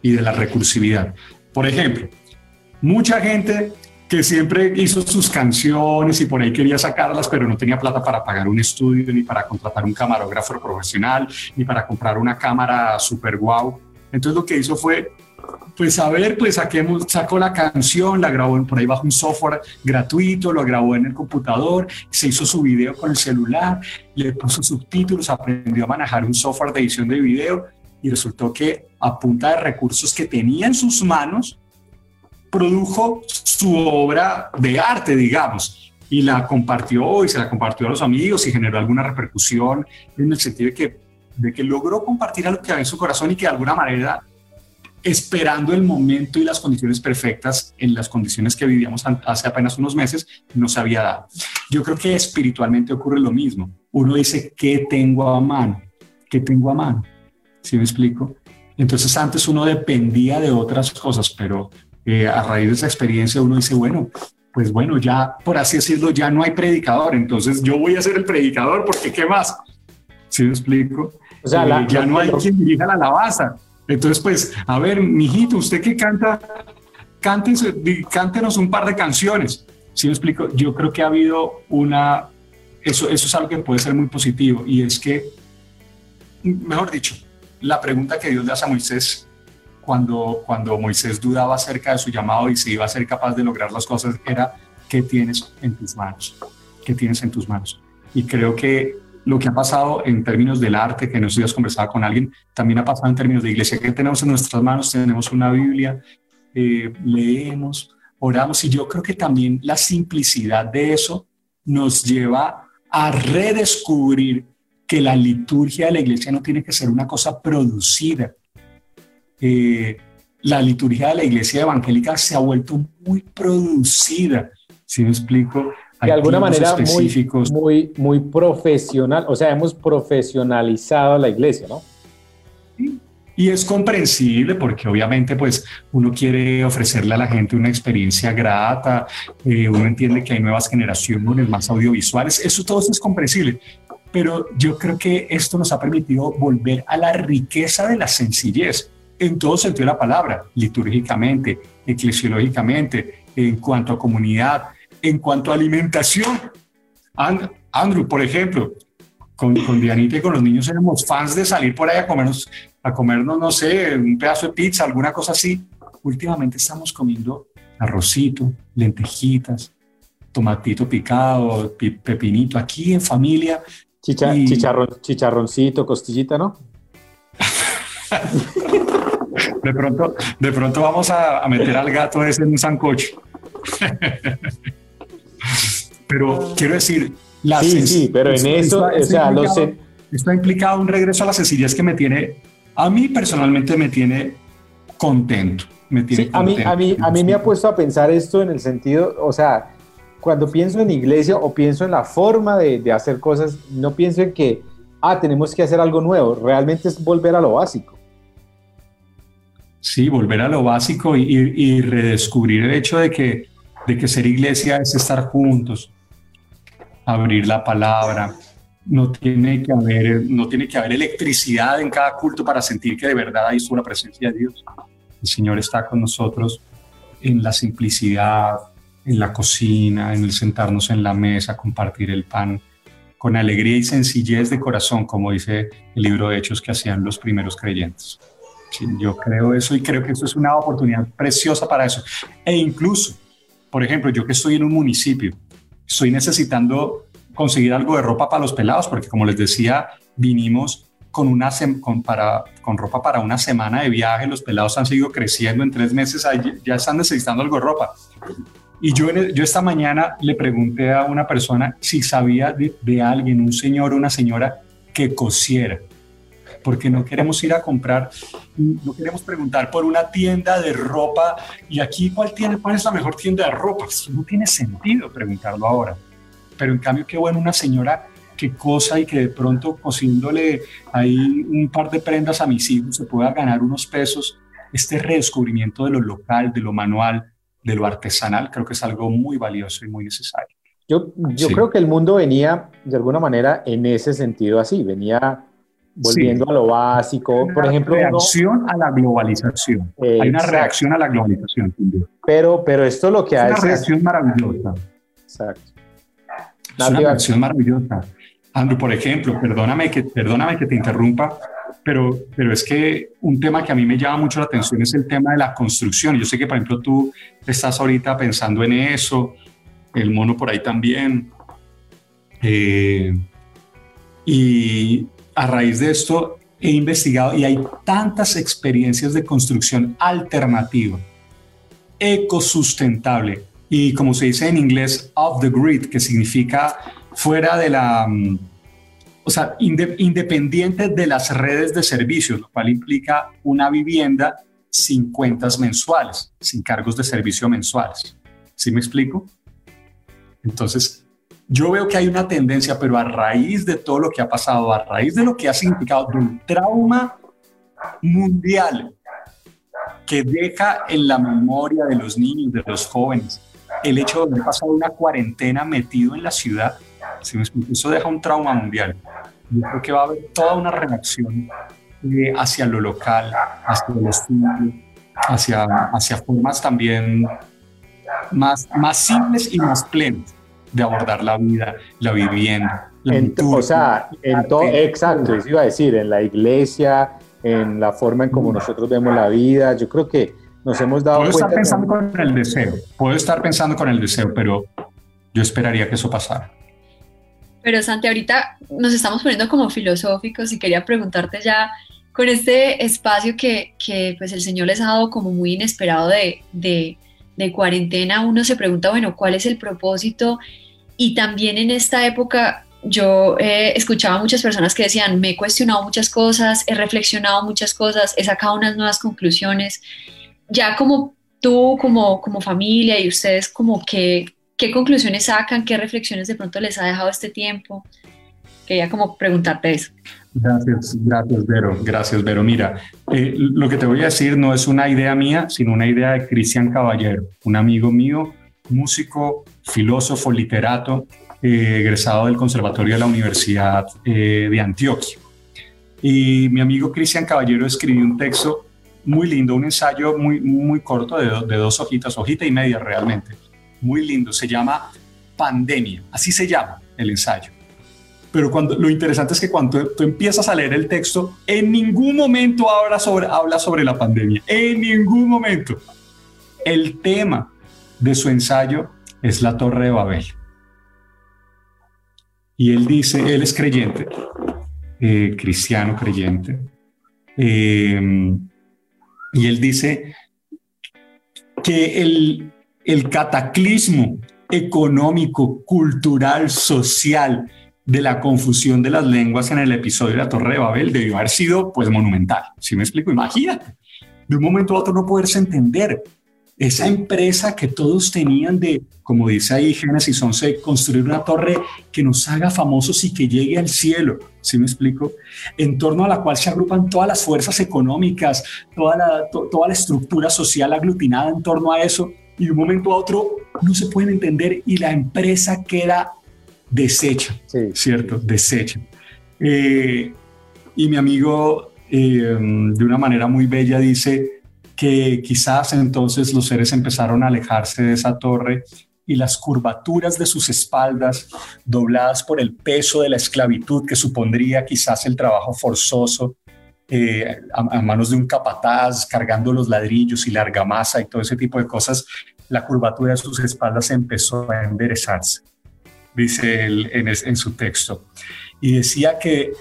y de la recursividad. Por ejemplo, mucha gente que siempre hizo sus canciones y por ahí quería sacarlas, pero no tenía plata para pagar un estudio, ni para contratar un camarógrafo profesional, ni para comprar una cámara super guau. Entonces lo que hizo fue pues a ver, pues saquemos, sacó la canción, la grabó por ahí bajo un software gratuito, lo grabó en el computador, se hizo su video con el celular, le puso subtítulos, aprendió a manejar un software de edición de video y resultó que a punta de recursos que tenía en sus manos, produjo su obra de arte, digamos, y la compartió y se la compartió a los amigos y generó alguna repercusión en el sentido de que, de que logró compartir algo que había en su corazón y que de alguna manera esperando el momento y las condiciones perfectas en las condiciones que vivíamos hace apenas unos meses, no se había dado. Yo creo que espiritualmente ocurre lo mismo. Uno dice, ¿qué tengo a mano? ¿Qué tengo a mano? ¿Sí me explico? Entonces antes uno dependía de otras cosas, pero eh, a raíz de esa experiencia uno dice, bueno, pues bueno, ya por así decirlo, ya no hay predicador, entonces yo voy a ser el predicador porque ¿qué más? ¿Sí me explico? O sea, eh, ya no hay quien dirija la alabanza entonces, pues, a ver, mijito, usted que canta, cántenos un par de canciones. Si me explico, yo creo que ha habido una, eso, eso es algo que puede ser muy positivo y es que, mejor dicho, la pregunta que Dios le hace a Moisés cuando, cuando Moisés dudaba acerca de su llamado y si iba a ser capaz de lograr las cosas era, ¿qué tienes en tus manos? ¿Qué tienes en tus manos? Y creo que lo que ha pasado en términos del arte, que en estos días conversaba con alguien, también ha pasado en términos de iglesia. que tenemos en nuestras manos? Tenemos una Biblia, eh, leemos, oramos, y yo creo que también la simplicidad de eso nos lleva a redescubrir que la liturgia de la iglesia no tiene que ser una cosa producida. Eh, la liturgia de la iglesia evangélica se ha vuelto muy producida, si me explico, de alguna manera muy, muy, muy profesional, o sea, hemos profesionalizado la iglesia, ¿no? Y es comprensible porque obviamente pues uno quiere ofrecerle a la gente una experiencia grata, eh, uno entiende que hay nuevas generaciones más audiovisuales, eso todo es comprensible, pero yo creo que esto nos ha permitido volver a la riqueza de la sencillez en todo sentido de la palabra, litúrgicamente, eclesiológicamente, en cuanto a comunidad, en cuanto a alimentación, Andrew, por ejemplo, con, con Dianita y con los niños éramos fans de salir por ahí a comernos, a comernos, no sé, un pedazo de pizza, alguna cosa así. Últimamente estamos comiendo arrocito, lentejitas, tomatito picado, pepinito, aquí en familia. chicharrón, chicharroncito, costillita, ¿no? De pronto, de pronto vamos a, meter al gato ese en un sancocho. pero quiero decir, la sí, sí, pero en eso, o sea, lo sé. Esto ha implicado un regreso a la sencillez que me tiene, a mí personalmente me tiene contento. Me tiene sí, A, mí, a, mí, a mí me ha puesto a pensar esto en el sentido, o sea, cuando pienso en iglesia o pienso en la forma de, de hacer cosas, no pienso en que, ah, tenemos que hacer algo nuevo, realmente es volver a lo básico. Sí, volver a lo básico y, y, redescubrir el hecho de que, de que ser iglesia es estar juntos, abrir la palabra. No tiene, que haber, no tiene que haber electricidad en cada culto para sentir que de verdad hay la presencia de Dios. El Señor está con nosotros en la simplicidad, en la cocina, en el sentarnos en la mesa, compartir el pan, con alegría y sencillez de corazón, como dice el libro de Hechos que hacían los primeros creyentes yo creo eso y creo que eso es una oportunidad preciosa para eso. E incluso, por ejemplo, yo que estoy en un municipio, estoy necesitando conseguir algo de ropa para los pelados, porque como les decía, vinimos con, una con, para, con ropa para una semana de viaje, los pelados han seguido creciendo en tres meses, ya están necesitando algo de ropa. Y yo, yo esta mañana le pregunté a una persona si sabía de, de alguien, un señor o una señora que cosiera porque no queremos ir a comprar, no queremos preguntar por una tienda de ropa y aquí cuál, tiene, cuál es la mejor tienda de ropa. no tiene sentido preguntarlo ahora. Pero en cambio, qué bueno una señora que cosa y que de pronto cosiéndole ahí un par de prendas a mis hijos se pueda ganar unos pesos. Este redescubrimiento de lo local, de lo manual, de lo artesanal, creo que es algo muy valioso y muy necesario. Yo, yo creo que el mundo venía de alguna manera en ese sentido así, venía volviendo a lo básico. Por ejemplo, reacción a la globalización. Hay una reacción a la globalización. Pero, pero esto lo que hace. Es una reacción maravillosa. Exacto. Es una reacción maravillosa. Andrew, por ejemplo, perdóname que, perdóname que te interrumpa, pero, pero es que un tema que a mí me llama mucho la atención es el tema de la construcción. Yo sé que, por ejemplo, tú estás ahorita pensando en eso, el mono por ahí también. Eh, y, a raíz de esto he investigado y hay tantas experiencias de construcción alternativa, ecosustentable y como se dice en inglés, off the grid, que significa fuera de la, mm, o sea, independiente de las redes de servicios, lo cual implica una vivienda sin cuentas mensuales, sin cargos de servicio mensuales. ¿Sí me explico? Entonces, yo veo que hay una tendencia, pero a raíz de todo lo que ha pasado, a raíz de lo que ha significado de un trauma mundial que deja en la memoria de los niños, de los jóvenes, el hecho de haber pasado una cuarentena metido en la ciudad, eso deja un trauma mundial. Yo creo que va a haber toda una reacción eh, hacia lo local, hacia lo estudio, hacia, hacia formas también más, más simples y más plenas de abordar la vida, la vivienda. o sea, en todo, exacto, eso iba a decir, en la iglesia, en la forma en como nosotros vemos la vida, yo creo que nos hemos dado Puedo estar pensando con el deseo, puedo estar pensando con el deseo, pero yo esperaría que eso pasara. Pero Santi, ahorita nos estamos poniendo como filosóficos y quería preguntarte ya con este espacio que, que pues el Señor les ha dado como muy inesperado de, de de cuarentena, uno se pregunta, bueno, ¿cuál es el propósito? Y también en esta época yo eh, escuchaba a muchas personas que decían, me he cuestionado muchas cosas, he reflexionado muchas cosas, he sacado unas nuevas conclusiones. Ya como tú, como, como familia y ustedes, como que, ¿qué conclusiones sacan? ¿Qué reflexiones de pronto les ha dejado este tiempo? Quería como preguntarte eso. Gracias, gracias, Vero. Gracias, Vero. Mira, eh, lo que te voy a decir no es una idea mía, sino una idea de Cristian Caballero, un amigo mío, músico, filósofo, literato, eh, egresado del Conservatorio de la Universidad eh, de Antioquia. Y mi amigo Cristian Caballero escribió un texto muy lindo, un ensayo muy, muy corto de, de dos hojitas, hojita y media realmente, muy lindo. Se llama Pandemia, así se llama el ensayo pero cuando, lo interesante es que cuando tú empiezas a leer el texto, en ningún momento habla sobre, habla sobre la pandemia, en ningún momento. El tema de su ensayo es la Torre de Babel. Y él dice, él es creyente, eh, cristiano creyente, eh, Y él dice que el, el cataclismo económico, cultural, social de la confusión de las lenguas en el episodio de la Torre de Babel debió haber sido pues monumental. Si me explico, imagínate, de un momento a otro no poderse entender. Esa empresa que todos tenían de, como dice ahí Génesis 11, construir una torre que nos haga famosos y que llegue al cielo, si me explico? En torno a la cual se agrupan todas las fuerzas económicas, toda la, toda la estructura social aglutinada en torno a eso, y de un momento a otro no se pueden entender y la empresa queda deshecha, ¿cierto? Deshecha. Eh, y mi amigo, eh, de una manera muy bella, dice que quizás entonces los seres empezaron a alejarse de esa torre y las curvaturas de sus espaldas, dobladas por el peso de la esclavitud que supondría quizás el trabajo forzoso, eh, a, manos de un capataz, cargando los ladrillos y la argamasa y todo ese tipo de cosas, la curvatura de sus espaldas empezó a enderezarse, dice él en, su texto. Y decía que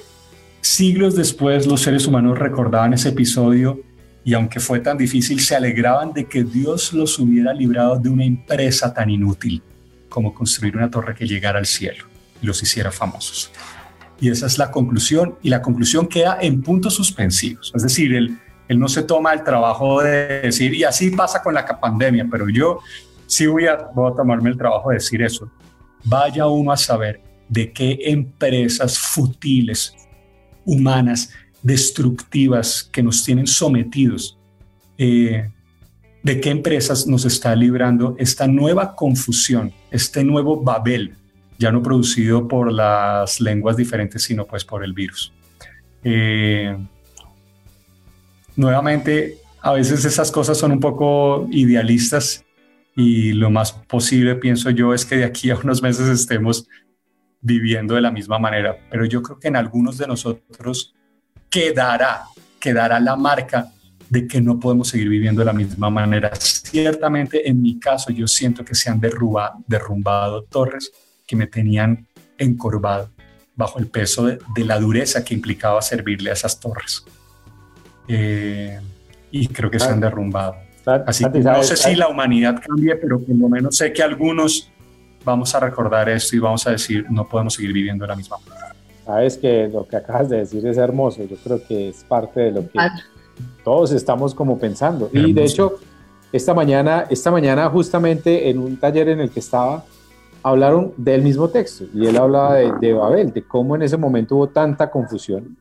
siglos después los seres humanos recordaban ese episodio y aunque fue tan difícil, se alegraban de que Dios los hubiera librado de una empresa tan inútil como construir una torre que llegara al cielo y los hiciera famosos. Y esa es la conclusión, y la conclusión queda en puntos suspensivos. Es decir, él, él no se toma el trabajo de decir, y así pasa con la pandemia, pero yo sí voy a, voy a tomarme el trabajo de decir eso. Vaya uno a saber de qué empresas futiles, humanas, destructivas que nos tienen sometidos, eh, de qué empresas nos está librando esta nueva confusión, este nuevo Babel ya no producido por las lenguas diferentes, sino pues por el virus. Eh, nuevamente, a veces esas cosas son un poco idealistas y lo más posible, pienso yo, es que de aquí a unos meses estemos viviendo de la misma manera, pero yo creo que en algunos de nosotros quedará, quedará la marca de que no podemos seguir viviendo de la misma manera. Ciertamente, en mi caso, yo siento que se han derrumbado torres que me tenían encorvado bajo el peso de, la dureza que implicaba servirle a esas torres. Eh, y creo que se han derrumbado. Así que no sé si la humanidad cambie, pero por lo menos sé que algunos vamos a recordar esto y vamos a decir, no podemos seguir viviendo de la misma manera. Sabes que lo que acabas de decir es hermoso, yo creo que es parte de lo que todos estamos como pensando. Y de hecho, esta mañana, esta mañana justamente en un taller en el que estaba, hablaron del mismo texto y él hablaba de, Babel, de cómo en ese momento hubo tanta confusión,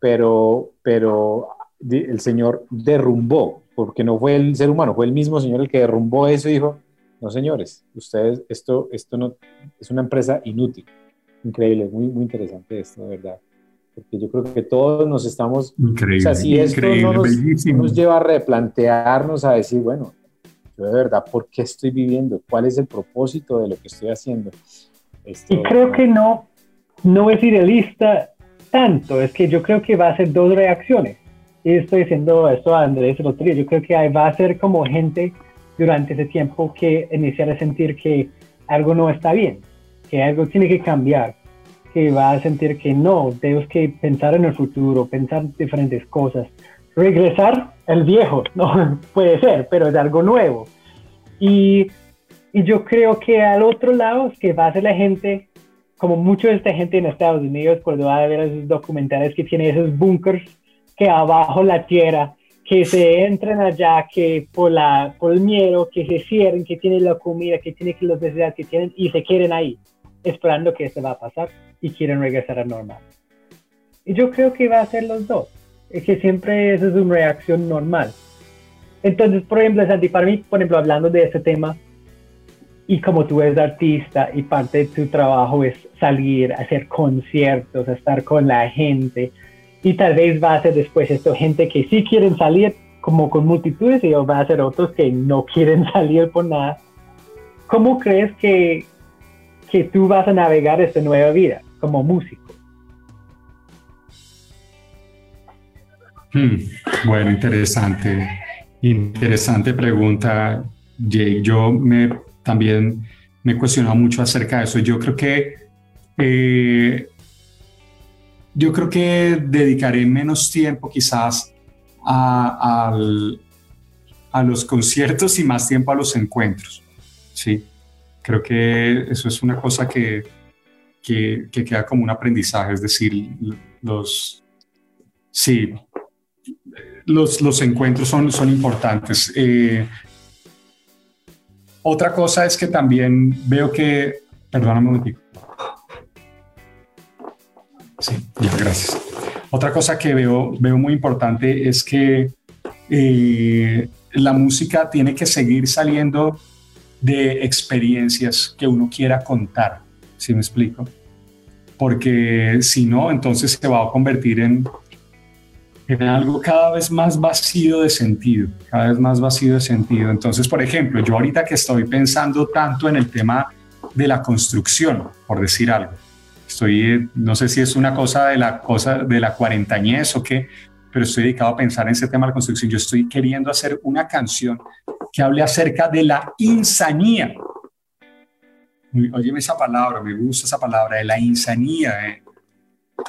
pero, pero el Señor derrumbó, porque no fue el ser humano, fue el mismo Señor el que derrumbó eso y dijo, no señores, ustedes, esto, esto no, es una empresa inútil. Increíble, muy, muy interesante esto, de verdad. Porque yo creo que todos nos estamos... Increíble, o sea, si esto no nos, nos lleva a replantearnos, a decir, bueno, yo de verdad, ¿por qué estoy viviendo? ¿Cuál es el propósito de lo que estoy haciendo? y creo que no, no es idealista tanto, es que yo creo que va a ser dos reacciones. Y estoy diciendo esto a Andrés el otro día, yo creo que va a ser como gente durante ese tiempo que iniciar a sentir que algo no está bien, que algo tiene que cambiar, que va a sentir que no, tenemos que pensar en el futuro, pensar diferentes cosas, regresar el viejo, no puede ser, pero es algo nuevo. Y, y, yo creo que al otro lado es que va a ser la gente, como mucha de esta gente en Estados Unidos, cuando va a ver esos documentales que tiene esos bunkers que abajo la tierra, que se entran allá, que por, la, por el miedo, que se cierren, que tienen la comida, que tienen los necesidades que tienen y se quieren ahí, esperando que esto va a pasar y quieren regresar a normal. Y yo creo que va a ser los dos es que siempre es una reacción normal. Entonces, por ejemplo, Santi, para mí, por ejemplo, hablando de este tema, y como tú eres artista y parte de tu trabajo es salir, hacer conciertos, estar con la gente, y tal vez va a ser después esto gente que sí quieren salir como con multitudes y va a ser otros que no quieren salir por nada. ¿Cómo crees que, que tú vas a navegar esta nueva vida como músico? Hmm, bueno, interesante, interesante pregunta, Jake. Yo me, también me he cuestionado mucho acerca de eso. Yo creo que eh, yo creo que dedicaré menos tiempo quizás a, a los conciertos y más tiempo a los encuentros. Sí, creo que eso es una cosa que, que, queda como un aprendizaje, es decir, los, sí, los, los encuentros son, son importantes. Eh, otra cosa es que también veo que, perdóname un momentito. Sí, ya, gracias. Otra cosa que veo, veo muy importante es que eh, la música tiene que seguir saliendo de experiencias que uno quiera contar, si me explico? Porque si no, entonces se va a convertir en, en algo cada vez más vacío de sentido, cada vez más vacío de sentido. Entonces, por ejemplo, yo ahorita que estoy pensando tanto en el tema de la construcción, por decir algo, estoy, no sé si es una cosa de la cosa de la cuarentañez o qué, pero estoy dedicado a pensar en ese tema de la construcción. Yo estoy queriendo hacer una canción que hable acerca de la insanía. Óyeme esa palabra, me gusta esa palabra, de la insanía,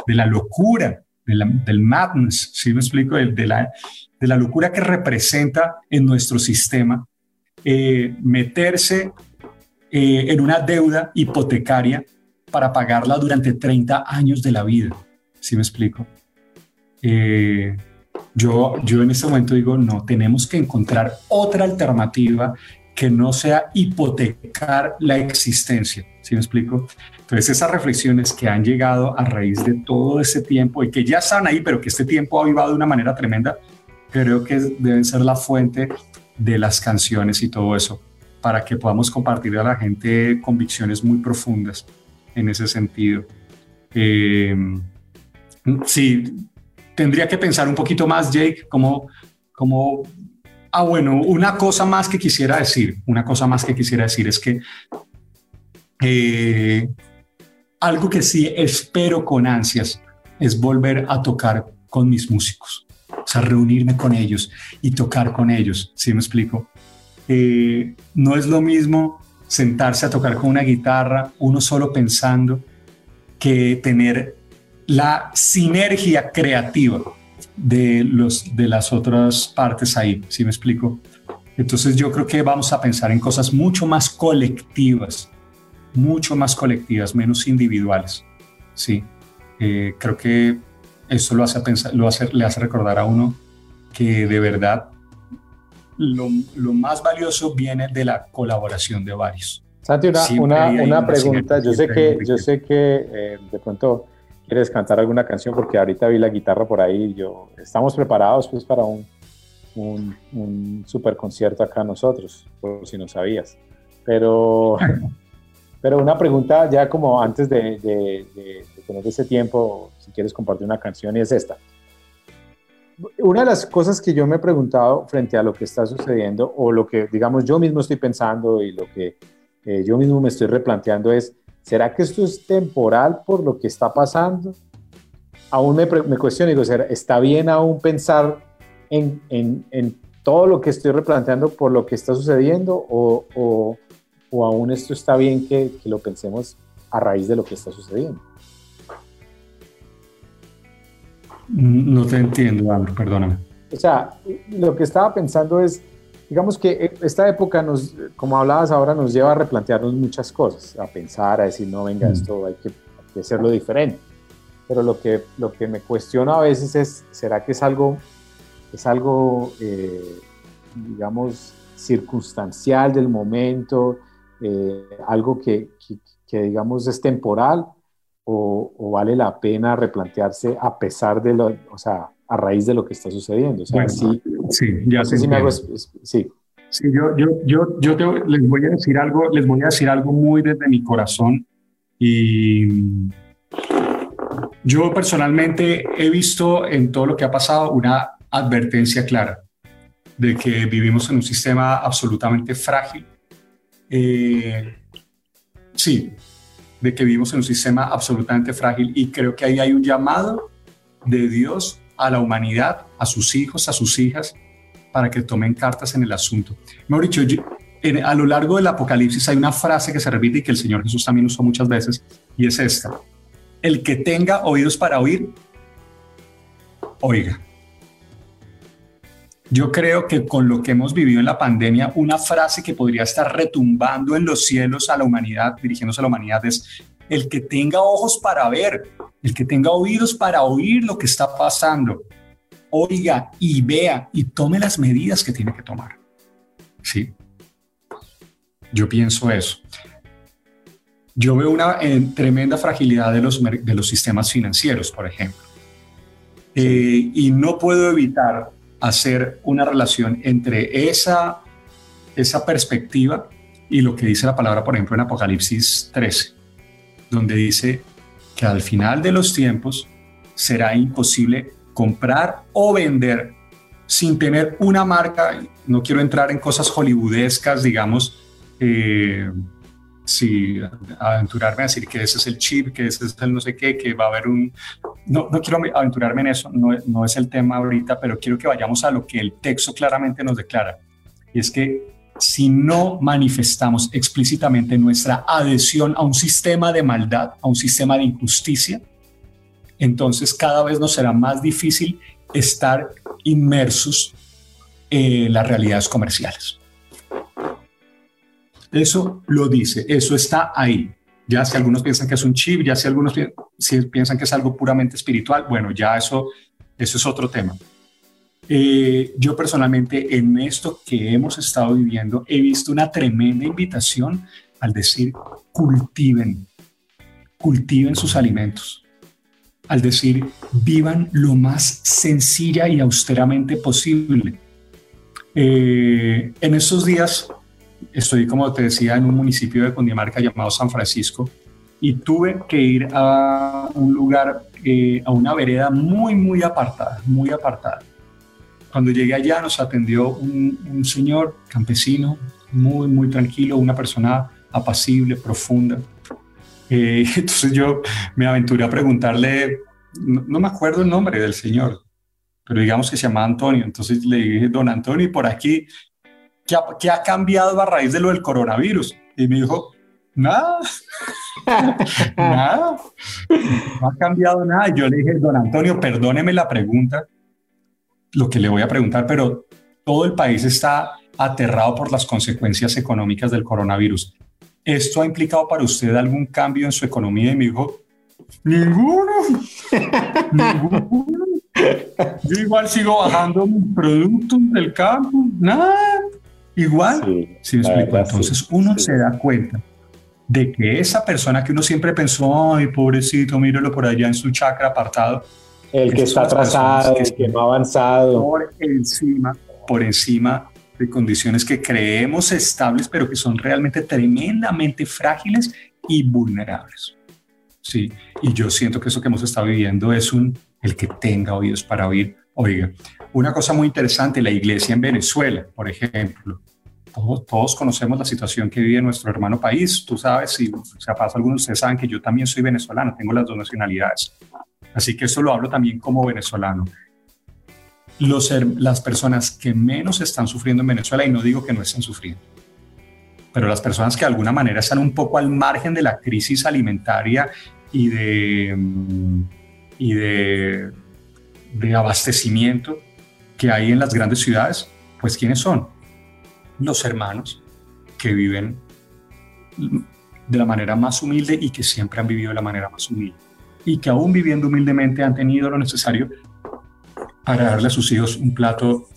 de, la locura, del madness, ¿sí me explico? De, la, de la locura que representa en nuestro sistema eh, meterse eh, en una deuda hipotecaria para pagarla durante 30 años de la vida, ¿sí me explico? Eh, yo, yo en este momento digo, no, tenemos que encontrar otra alternativa que no sea hipotecar la existencia. ¿Sí me explico? Entonces, esas reflexiones que han llegado a raíz de todo ese tiempo y que ya están ahí, pero que este tiempo ha vivado de una manera tremenda, creo que deben ser la fuente de las canciones y todo eso, para que podamos compartir a la gente convicciones muy profundas en ese sentido. Eh, sí, tendría que pensar un poquito más, Jake, como, como, ah, bueno, una cosa más que quisiera decir, una cosa más que quisiera decir es que eh, algo que sí espero con ansias es volver a tocar con mis músicos, o sea, reunirme con ellos y tocar con ellos, ¿sí me explico? Eh, no es lo mismo sentarse a tocar con una guitarra, uno solo pensando, que tener la sinergia creativa de, los, de las otras partes ahí, ¿sí me explico? Entonces yo creo que vamos a pensar en cosas mucho más colectivas, mucho más colectivas, menos individuales, ¿sí? Eh, creo que eso lo hace, pensar, lo hace, le hace recordar a uno que de verdad lo, lo, más valioso viene de la colaboración de varios. Santi, una, una, pregunta, yo sé que, yo sé que eh, de pronto quieres cantar alguna canción porque ahorita vi la guitarra por ahí yo estamos preparados pues para un, un, super concierto acá nosotros, por si no sabías. Pero, pero una pregunta ya como antes de, de, tener ese tiempo, si quieres compartir una canción y es esta. Una de las cosas que yo me he preguntado frente a lo que está sucediendo o lo que digamos yo mismo estoy pensando y lo que eh, yo mismo me estoy replanteando es, ¿será que esto es temporal por lo que está pasando? Aún me, me cuestiono, digo, ¿está bien aún pensar en, en, en, todo lo que estoy replanteando por lo que está sucediendo o, o, o aún esto está bien que, que, lo pensemos a raíz de lo que está sucediendo? No te entiendo, Andrew, perdóname. O sea, lo que estaba pensando es, digamos que eh, esta época nos, como hablabas ahora, nos lleva a replantearnos muchas cosas, a pensar, a decir, no, venga, mm. esto hay que, hacerlo diferente. Pero lo que, lo que me cuestiono a veces es, ¿será que es algo, es algo eh, digamos, circunstancial del momento, eh, algo que, que, digamos, es temporal? O, vale la pena replantearse a pesar de lo, o sea, a raíz de lo que está sucediendo. O sea, sí, sí, ya sé si me hago, sí. Sí, yo, yo, yo, yo les voy a decir algo, les voy a decir algo muy desde mi corazón y yo personalmente he visto en todo lo que ha pasado una advertencia clara de que vivimos en un sistema absolutamente frágil. Eh, sí, de que vivimos en un sistema absolutamente frágil y creo que ahí hay un llamado de Dios a la humanidad, a sus hijos, a sus hijas, para que tomen cartas en el asunto. Mejor dicho, a lo largo del Apocalipsis hay una frase que se repite y que el Señor Jesús también usó muchas veces, y es esta. El que tenga oídos para oír, oiga. Yo creo que con lo que hemos vivido en la pandemia, una frase que podría estar retumbando en los cielos a la humanidad, dirigiéndose a la humanidad, es el que tenga ojos para ver, el que tenga oídos para oír lo que está pasando, oiga y vea y tome las medidas que tiene que tomar. ¿Sí? Yo pienso eso. Yo veo una eh, tremenda fragilidad de los, de los sistemas financieros, por ejemplo. Eh, y no puedo evitar hacer una relación entre esa, esa perspectiva y lo que dice la palabra, por ejemplo, en Apocalipsis 13, donde dice que al final de los tiempos será imposible comprar o vender sin tener una marca. No quiero entrar en cosas hollywoodescas, digamos, eh, si aventurarme a decir que ese es el chip, que ese es el no sé qué, que va a haber un... No, no quiero aventurarme en eso, no, no es el tema ahorita, pero quiero que vayamos a lo que el texto claramente nos declara. Y es que si no manifestamos explícitamente nuestra adhesión a un sistema de maldad, a un sistema de injusticia, entonces cada vez nos será más difícil estar inmersos en las realidades comerciales. Eso lo dice, eso está ahí. Ya si algunos piensan que es un chip, ya si algunos piensan que es algo puramente espiritual, bueno, ya eso, eso es otro tema. Eh, yo personalmente en esto que hemos estado viviendo he visto una tremenda invitación al decir cultiven, cultiven sus alimentos, al decir vivan lo más sencilla y austeramente posible. Eh, en estos días estoy, como te decía, en un municipio de Cundinamarca llamado San Francisco y tuve que ir a un lugar, eh, a una vereda muy, muy apartada, muy apartada. Cuando llegué allá nos atendió un, señor campesino, muy, muy tranquilo, una persona apacible, profunda. Eh, entonces yo me aventuré a preguntarle, no, no, me acuerdo el nombre del señor, pero digamos que se llama Antonio. Entonces le dije, don Antonio, y por aquí ¿qué ha, cambiado a raíz de lo del coronavirus? Y me dijo, nada, nada, no ha cambiado nada. Yo le dije, don Antonio, perdóneme la pregunta, lo que le voy a preguntar, pero todo el país está aterrado por las consecuencias económicas del coronavirus. ¿Esto ha implicado para usted algún cambio en su economía? Y me dijo, ninguno, ninguno. Yo igual sigo bajando mis productos del campo, nada. Igual, si me explico, entonces uno se da cuenta de que esa persona que uno siempre pensó, ay, pobrecito, míralo por allá en su chakra apartado. El que está atrasado, el que no ha avanzado. Por encima, por encima de condiciones que creemos estables, pero que son realmente tremendamente frágiles y vulnerables. Sí, y yo siento que eso que hemos estado viviendo es un, el que tenga oídos para oír, oiga, una cosa muy interesante, la iglesia en Venezuela, por ejemplo. Todos, conocemos la situación que vive nuestro hermano país. Tú sabes, si se pasa algunos de ustedes saben que yo también soy venezolano, tengo las dos nacionalidades. Así que eso lo hablo también como venezolano. Los, las personas que menos están sufriendo en Venezuela, y no digo que no estén sufriendo, pero las personas que de alguna manera están un poco al margen de la crisis alimentaria y de, y de, de abastecimiento, que hay en las grandes ciudades, pues ¿quiénes son? Los hermanos que viven de la manera más humilde y que siempre han vivido de la manera más humilde. Y que aún viviendo humildemente han tenido lo necesario para darle a sus hijos un plato,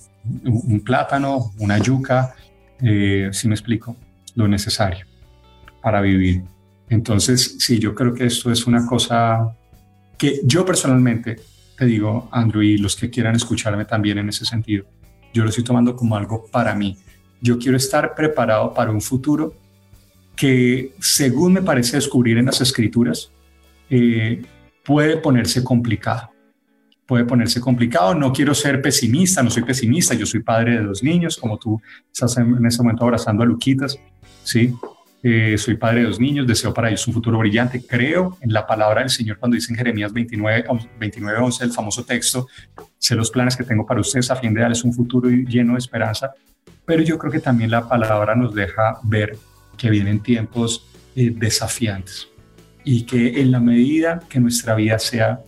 un plátano, una yuca, eh, si me explico, lo necesario para vivir. Entonces, sí, yo creo que esto es una cosa que yo personalmente te digo, Andrew, y los que quieran escucharme también en ese sentido, yo lo estoy tomando como algo para mí. Yo quiero estar preparado para un futuro que, según me parece descubrir en las escrituras, eh, puede ponerse complicado. Puede ponerse complicado. No quiero ser pesimista, no soy pesimista. Yo soy padre de dos niños, como tú estás en, en momento abrazando a Luquitas, ¿sí? Eh, soy padre de dos niños, deseo para ellos un futuro brillante. Creo en la palabra del Señor cuando dice en Jeremías 29, 29 11, el famoso texto, sé los planes que tengo para ustedes a fin de darles un futuro lleno de esperanza. Pero yo creo que también la palabra nos deja ver que vienen tiempos eh, desafiantes y que en la medida que nuestra vida sea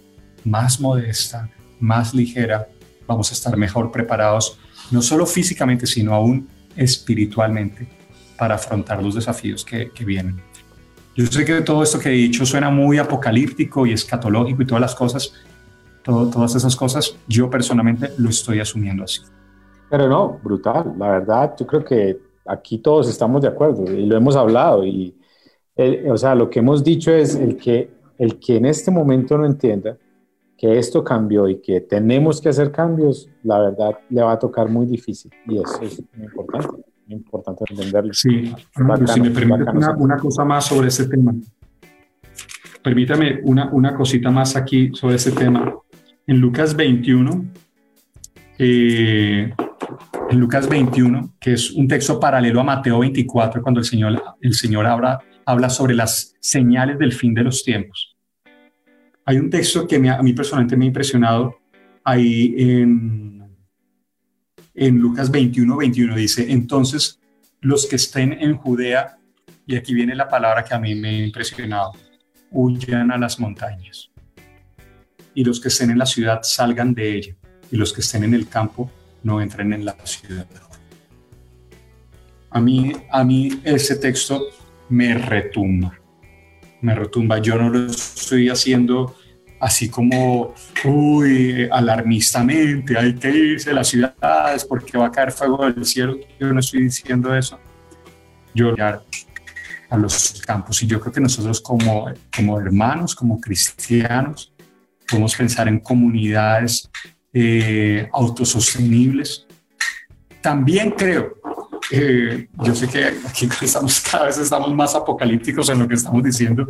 más modesta, más ligera, vamos a estar mejor preparados no solo físicamente, sino aún espiritualmente para afrontar los desafíos que, vienen. Yo sé que todo esto que he dicho suena muy apocalíptico y escatológico y todas las cosas, todas esas cosas, yo personalmente lo estoy asumiendo así. Pero no, brutal. La verdad, yo creo que aquí todos estamos de acuerdo y lo hemos hablado. Y, o sea, lo que hemos dicho es el que, el que en este momento no entienda que esto cambió y que tenemos que hacer cambios, la verdad le va a tocar muy difícil. Y eso es muy importante, importante entenderlo. Sí, si me permite una, una, cosa más sobre ese tema. Permítame una, una cosita más aquí sobre ese tema. En Lucas 21, eh, en Lucas 21, que es un texto paralelo a Mateo 24, cuando el Señor, el Señor habla, habla sobre las señales del fin de los tiempos. Hay un texto que a mí personalmente me ha impresionado ahí en, en Lucas 21, 21, dice, entonces los que estén en Judea, y aquí viene la palabra que a mí me ha impresionado, huyan a las montañas. Y los que estén en la ciudad salgan de ella, y los que estén en el campo no entren en la ciudad. A mí, a mí ese texto me retumba, me retumba. Yo no lo estoy haciendo así como, uy, alarmistamente, hay que irse a las ciudades porque va a caer fuego del cielo. Yo no estoy diciendo eso. Yo a los campos y yo creo que nosotros como, como hermanos, como cristianos, podemos pensar en comunidades eh, autosostenibles. También creo, eh, yo sé que aquí estamos, cada vez estamos más apocalípticos en lo que estamos diciendo,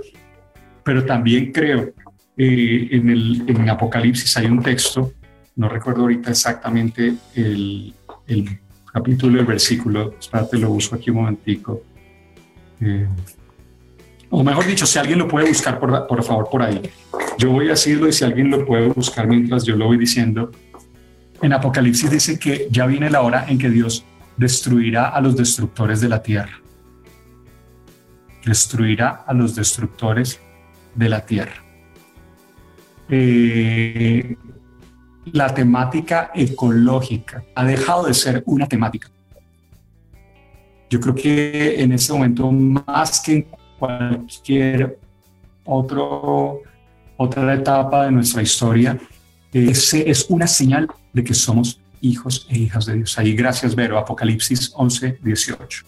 pero también creo eh, en Apocalipsis hay un texto, no recuerdo ahorita exactamente el, el capítulo, el versículo, espérate, lo uso aquí un momentico. o mejor dicho, si alguien lo puede buscar, por, por favor, por ahí. Yo voy a decirlo y si alguien lo puede buscar mientras yo lo voy diciendo, en Apocalipsis dice que ya viene la hora en que Dios destruirá a los destructores de la tierra. Destruirá a los destructores de la tierra. Eh, la temática ecológica ha dejado de ser una temática. Yo creo que en este momento, más que en cualquier otro otra etapa de nuestra historia, ese es una señal de que somos hijos e hijas de Dios. Ahí gracias, Vero, Apocalipsis 11, 18.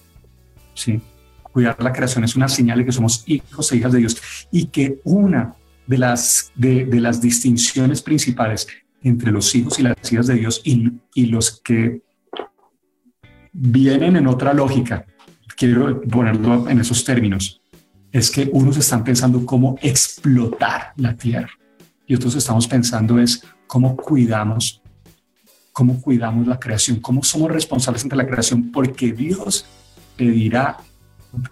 ¿Sí? Cuidar la creación es una señal de que somos hijos e hijas de Dios y que una de las, de, las distinciones principales entre los hijos y las hijas de Dios y, y los que vienen en otra lógica, quiero ponerlo en esos términos, es que unos están pensando cómo explotar la tierra y otros estamos pensando es cómo cuidamos, cómo cuidamos la creación, cómo somos responsables ante la creación, porque Dios pedirá,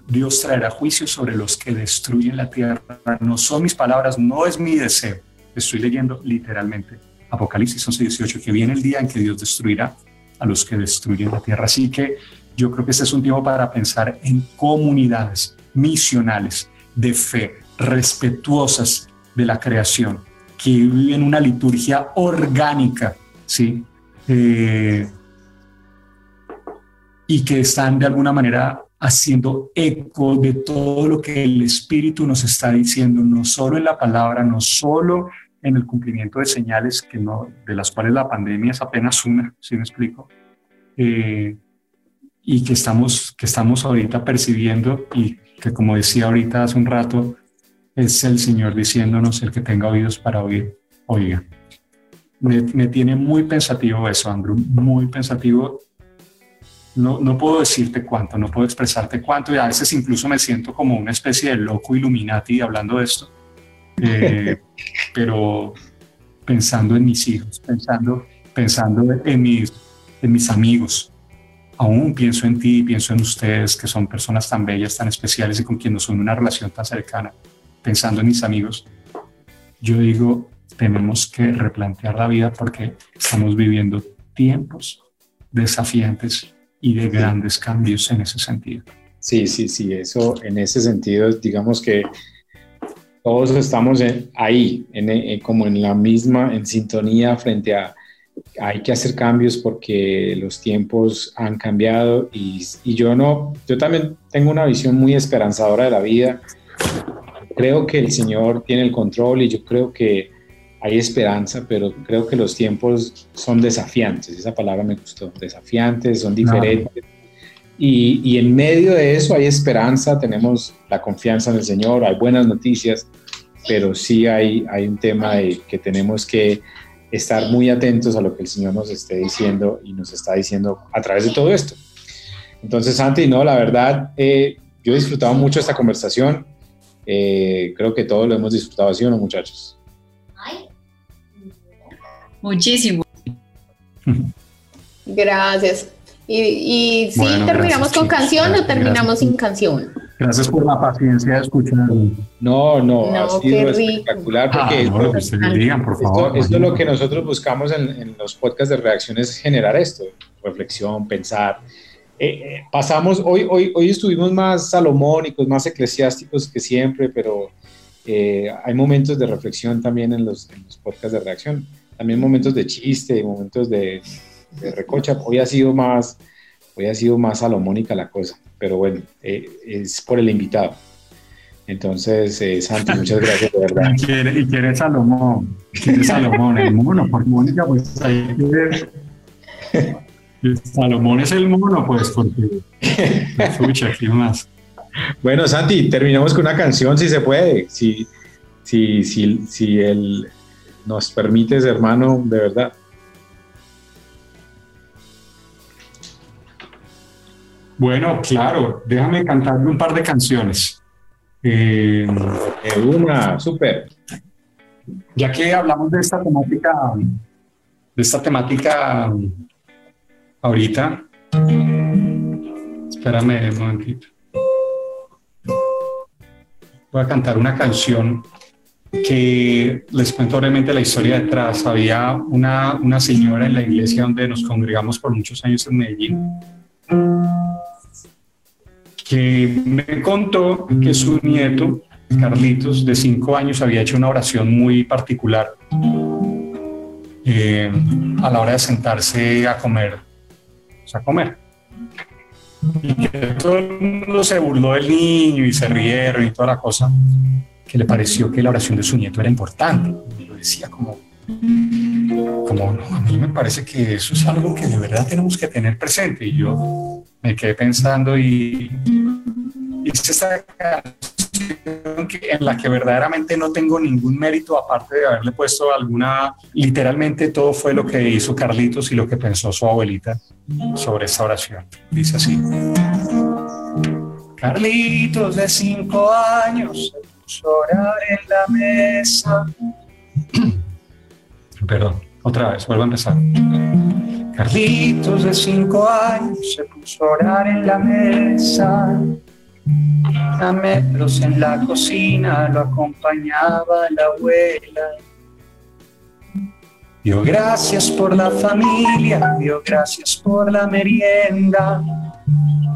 Dios traerá juicio sobre los que destruyen la tierra. No son mis palabras, no es mi deseo. Estoy leyendo literalmente Apocalipsis 11, 18, que viene el día en que Dios destruirá a los que destruyen la tierra. Así que yo creo que este es un tiempo para pensar en comunidades misionales, de fe, respetuosas de la creación, que viven una liturgia orgánica, ¿sí? Eh, y que están de alguna manera haciendo eco de todo lo que el Espíritu nos está diciendo, no solo en la palabra, no solo en el cumplimiento de señales que no, de las cuales la pandemia es apenas una, ¿sí me explico? Eh, y que estamos, que estamos ahorita percibiendo y que como decía ahorita hace un rato, es el Señor diciéndonos el que tenga oídos para oír, oiga. Me, me tiene muy pensativo eso, Andrew, muy pensativo. No, no puedo decirte cuánto, no puedo expresarte cuánto, y a veces incluso me siento como una especie de loco Illuminati hablando de esto, eh, pero pensando en mis hijos, pensando, pensando en mis, en mis amigos, aún pienso en ti, pienso en ustedes, que son personas tan bellas, tan especiales y con quien nos son una relación tan cercana, pensando en mis amigos, yo digo, tenemos que replantear la vida porque estamos viviendo tiempos desafiantes y de grandes cambios en ese sentido. Sí, sí, sí, eso en ese sentido, digamos que todos estamos ahí, en, como en la misma, en sintonía frente a hay que hacer cambios porque los tiempos han cambiado y, y, yo no, yo también tengo una visión muy esperanzadora de la vida. Creo que el Señor tiene el control y yo creo que hay esperanza, pero creo que los tiempos son desafiantes, esa palabra me gustó, desafiantes, son diferentes. Y, y, en medio de eso hay esperanza, tenemos la confianza en el Señor, hay buenas noticias, pero sí hay, hay un tema de que tenemos que estar muy atentos a lo que el Señor nos esté diciendo y nos está diciendo a través de todo esto. Entonces, Santi, no, la verdad, eh, yo he disfrutado mucho esta conversación. Eh, creo que todos lo hemos disfrutado así, ¿o no, muchachos? Muchísimo. Gracias. Y, y sí, terminamos con canción o terminamos sin canción. Gracias por la paciencia de escuchar. No, no, ha sido espectacular porque ah, no, esto, digan, por favor, esto, es lo que nosotros buscamos en, en, los podcasts de reacciones, generar esto, reflexión, pensar. Eh, eh, pasamos, hoy, hoy, hoy estuvimos más salomónicos, más eclesiásticos que siempre, pero eh, hay momentos de reflexión también en los, en los podcasts de reacción, también momentos de chiste, momentos de, de recocha. Hoy ha sido más, hoy ha sido más salomónica la cosa, pero bueno, eh, es por el invitado. Entonces, eh, Santi, muchas gracias, de verdad. Y quiere, y quiere Salomón, quiere Salomón, el mono, porque Mónica, pues ahí quiere. Salomón es el mono, pues, porque. Escucha, aquí más. Bueno, Santi, terminamos con una canción, si se puede. Si, si, si, si él nos permites, hermano, de verdad. Bueno, claro, déjame cantarle un par de canciones. Eh, una, súper. Ya que hablamos de esta temática, de esta temática ahorita, espérame un momentito. Voy a cantar una canción que les cuento brevemente la historia detrás. Había una, una señora en la iglesia donde nos congregamos por muchos años en Medellín que me contó que su nieto, Carlitos, de cinco años, había hecho una oración muy particular eh, a la hora de sentarse a comer, o sea, a comer. Y que todo el mundo se burló del niño y se rieron y toda la cosa, que le pareció que la oración de su nieto era importante. Y lo decía como, como, no, a mí me parece que eso es algo que de verdad tenemos que tener presente. Y yo me quedé pensando y hice esta canción en la que verdaderamente no tengo ningún mérito aparte de haberle puesto alguna, literalmente todo fue lo que hizo Carlitos y lo que pensó su abuelita sobre esta oración. Dice así. Carlitos de cinco años se puso a orar en la mesa. Perdón, otra vez, vuelvo a empezar. Carlitos de cinco años se puso a orar en la mesa. A metros en la cocina lo acompañaba la abuela. Dio gracias por la familia, dio gracias por la merienda.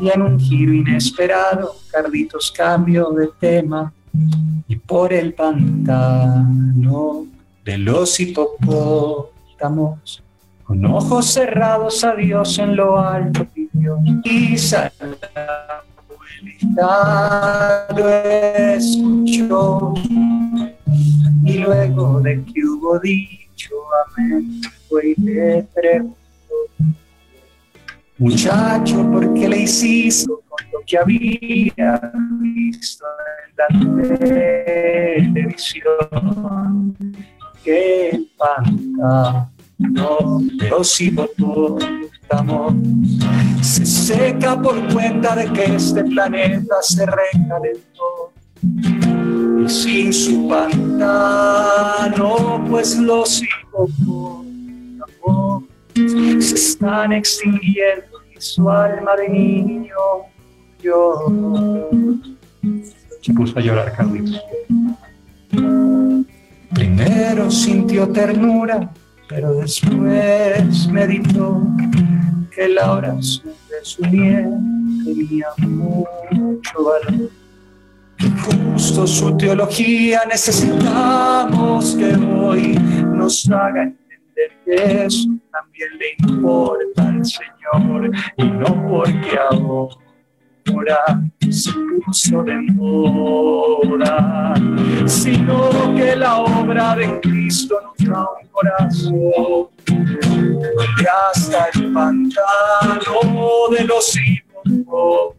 Y en un giro inesperado, Carlitos cambió de tema. Y por el pantano de los hipopótamos con ojos cerrados a Dios en lo alto pidió y abuelita lo escuchó. Y luego de que hubo dicho amén fue y le preguntó muchacho ¿por qué le hiciste lo que había visto en la televisión que el no, si estamos se seca por cuenta de que este planeta se recalentó. Y sin su pantano, pues los hipopótamos se están extinguiendo y su alma de niño yo Se puso a llorar Carlitos. Primero sintió ternura pero después meditó que la oración de su bien tenía mucho valor. Justo su teología necesitamos que hoy nos haga entender que eso también le importa al Señor y no porque ahora se puso de moda, sino que la obra de Cristo nos da un corazón donde hasta el pantano de los hijos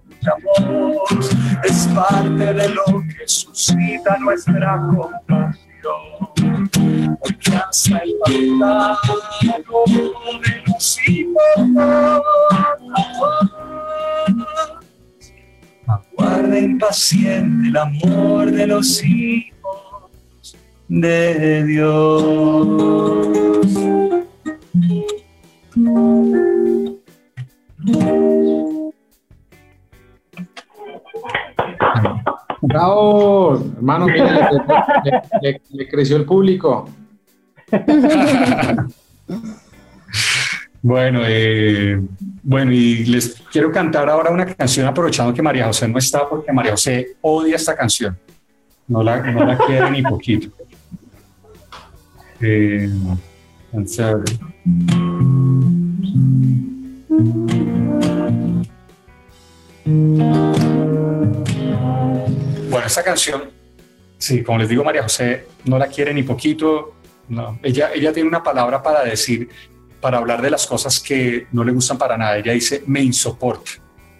es parte de lo que suscita nuestra compasión. Porque hasta el pantano de los hijos aguarda impaciente el amor de los hijos de Dios. Bravo, hermano, le, creció el público. Bueno, eh, bueno, y les quiero cantar ahora una canción aprovechando que María José no está, porque María José odia esta canción. No la, no la quiere ni poquito. Eh, bueno, esta canción, sí, como les digo, María José no la quiere ni poquito. No. Ella, ella tiene una palabra para decir, para hablar de las cosas que no le gustan para nada. Ella dice, me insoporta,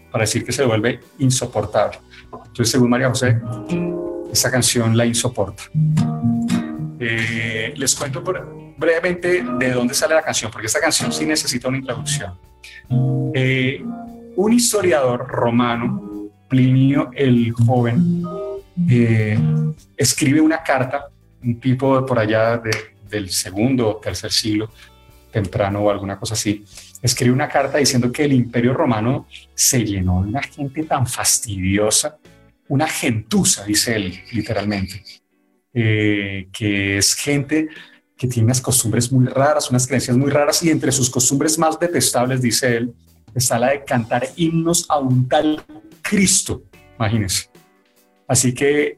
para decir que se vuelve insoportable. Entonces, según María José, esta canción la insoporta. Eh, les cuento brevemente de dónde sale la canción, porque esta canción sí necesita una introducción. Eh, un historiador romano Plinio el joven eh, escribe una carta, un tipo por allá del segundo o tercer siglo, temprano o alguna cosa así, escribe una carta diciendo que el imperio romano se llenó de una gente tan fastidiosa, una gentuza, dice él literalmente, eh, que es gente que tiene unas costumbres muy raras, unas creencias muy raras, y entre sus costumbres más detestables, dice él, está la de cantar himnos a un tal Cristo, imagínense. Así que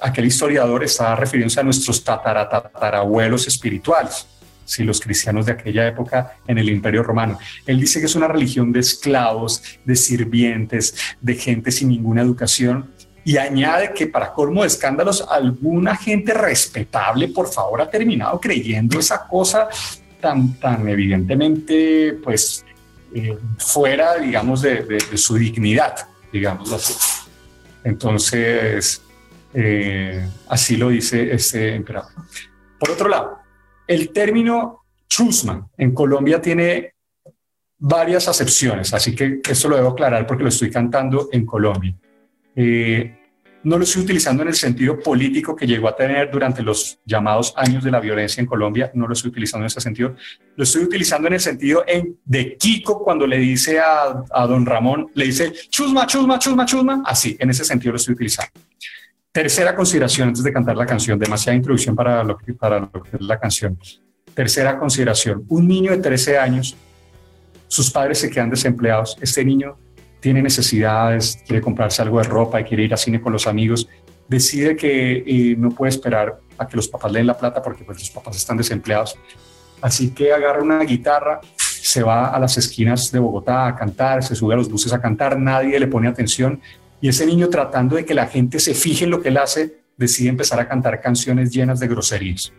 aquel historiador estaba refiriéndose a nuestros tataratatarabuelos espirituales, si los cristianos de aquella época en el Imperio Romano. Él dice que es una religión de esclavos, de sirvientes, de gente sin ninguna educación, y añade que para colmo de escándalos, alguna gente respetable, por favor, ha terminado creyendo esa cosa tan, tan evidentemente, pues, eh, fuera, digamos, de su dignidad digamos así. Entonces, eh, así lo dice este emperador. Por otro lado, el término chusma en Colombia tiene varias acepciones, así que esto lo debo aclarar porque lo estoy cantando en Colombia. Eh, no lo estoy utilizando en el sentido político que llegó a tener durante los llamados años de la violencia en Colombia, no lo estoy utilizando en ese sentido, lo estoy utilizando en el sentido en, de Kiko cuando le dice a, a don Ramón, le dice chusma, chusma, chusma, chusma, así, en ese sentido lo estoy utilizando. Tercera consideración antes de cantar la canción, demasiada introducción para lo que, para es la canción. Tercera consideración, un niño de 13 años, sus padres se quedan desempleados, este niño tiene necesidades, quiere comprarse algo de ropa y quiere ir a cine con los amigos, decide que eh, no puede esperar a que los papás le den la plata porque pues, los papás están desempleados. Así que agarra una guitarra, se va a las esquinas de Bogotá a cantar, se sube a los buses a cantar, nadie le pone atención y ese niño tratando de que la gente se fije en lo que él hace, decide empezar a cantar canciones llenas de groserías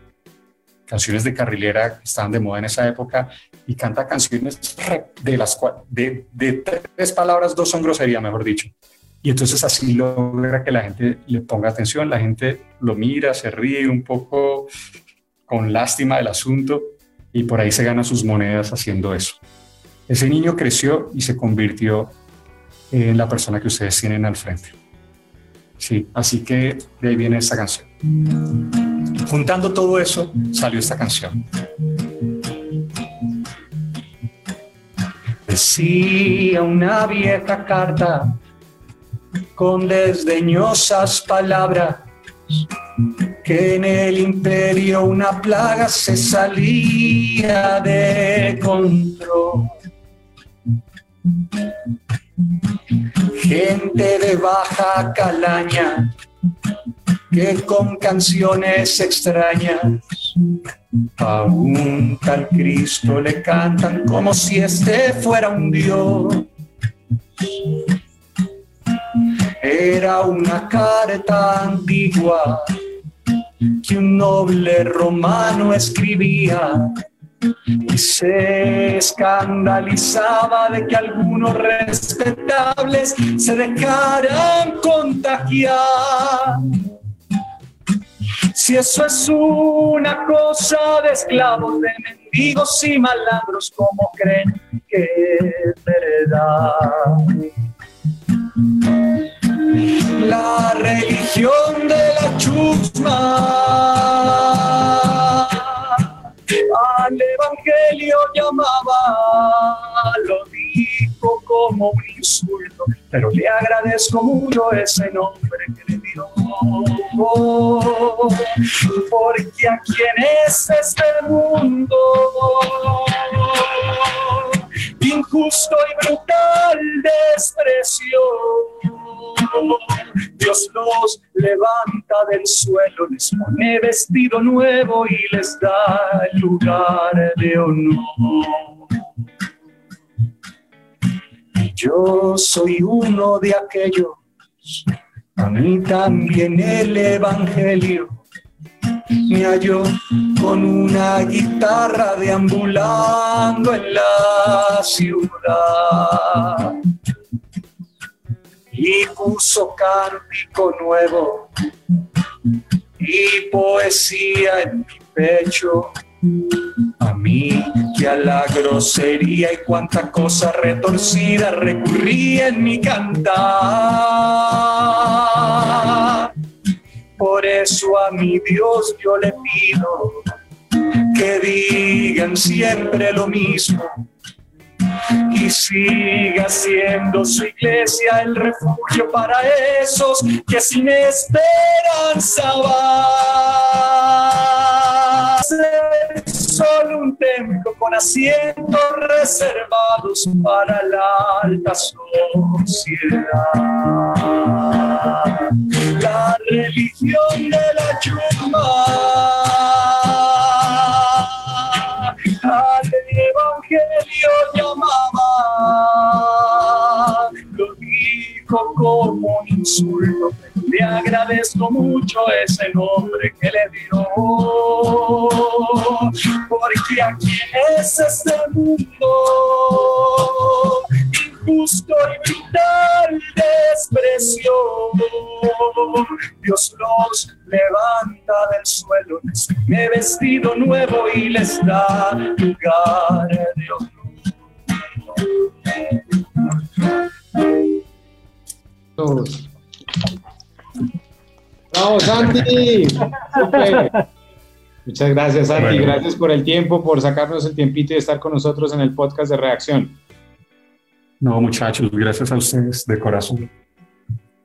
canciones de carrilera que estaban de moda en esa época y canta canciones de las cuales de, de, tres palabras, dos son grosería, mejor dicho. Y entonces así logra que la gente le ponga atención, la gente lo mira, se ríe un poco con lástima del asunto y por ahí se gana sus monedas haciendo eso. Ese niño creció y se convirtió en la persona que ustedes tienen al frente. Sí, así que de ahí viene esta canción. Juntando todo eso, salió esta canción. Decía una vieja carta con desdeñosas palabras que en el imperio una plaga se salía de control. Gente de baja calaña que con canciones extrañas A un tal Cristo le cantan como si este fuera un Dios. Era una carta antigua que un noble romano escribía y se escandalizaba de que algunos respetables se dejaran contagiar. Si eso es una cosa de esclavos, de mendigos y malandros, ¿cómo creen que es verdad? La religión de la chusma al evangelio llamaba, lo dijo como un insulto, pero le agradezco mucho ese nombre que le dio. Porque aquí en este mundo injusto y brutal desprecio. Dios los levanta del suelo, les pone vestido nuevo y les da el lugar de honor. Yo soy uno de aquellos, a mí también el Evangelio me halló con una guitarra deambulando en la ciudad y puso cántico nuevo y poesía en mi pecho. A mí que a la grosería y cuánta cosa retorcida recurría en mi cantar. Por eso a mi Dios yo le pido que digan siempre lo mismo y siga siendo su iglesia el refugio para esos que sin esperanza va. Ser solo un templo con asientos reservados para la alta sociedad. La religión de la chumba insulto, le agradezco mucho ese nombre que le dio, porque aquí es este mundo injusto y brutal desprecio. Dios los levanta del suelo, les pone vestido nuevo y les da lugar de honor. Todos. ¡Vamos, Santi! Súper. Muchas gracias, Santi. Bueno. Gracias por el tiempo, por sacarnos el tiempito y estar con nosotros en el podcast de reacción. No, muchachos, gracias a ustedes de corazón.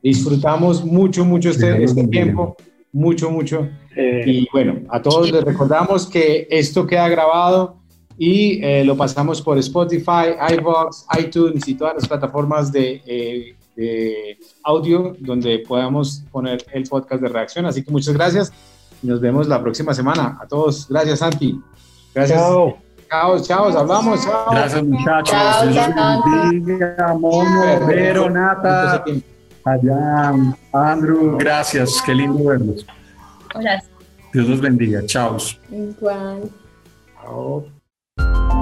Disfrutamos mucho, mucho este, este tiempo. Mucho, mucho. Eh, Y bueno, a todos les recordamos que esto queda grabado y eh, lo pasamos por Spotify, iVoox, iTunes y todas las plataformas de, eh, de audio donde podamos poner el podcast de reacción. Así que muchas gracias y nos vemos la próxima semana. A todos, gracias Santi. Gracias. chao. Chao, chao, hablamos. Chao. Gracias, muchachos. Chao, Dios los chao. bendiga. Mono, Vero, Nata, allá, Andrew. Gracias, qué lindo verlos. Hola. Dios los bendiga. Chao. Igual. Chao.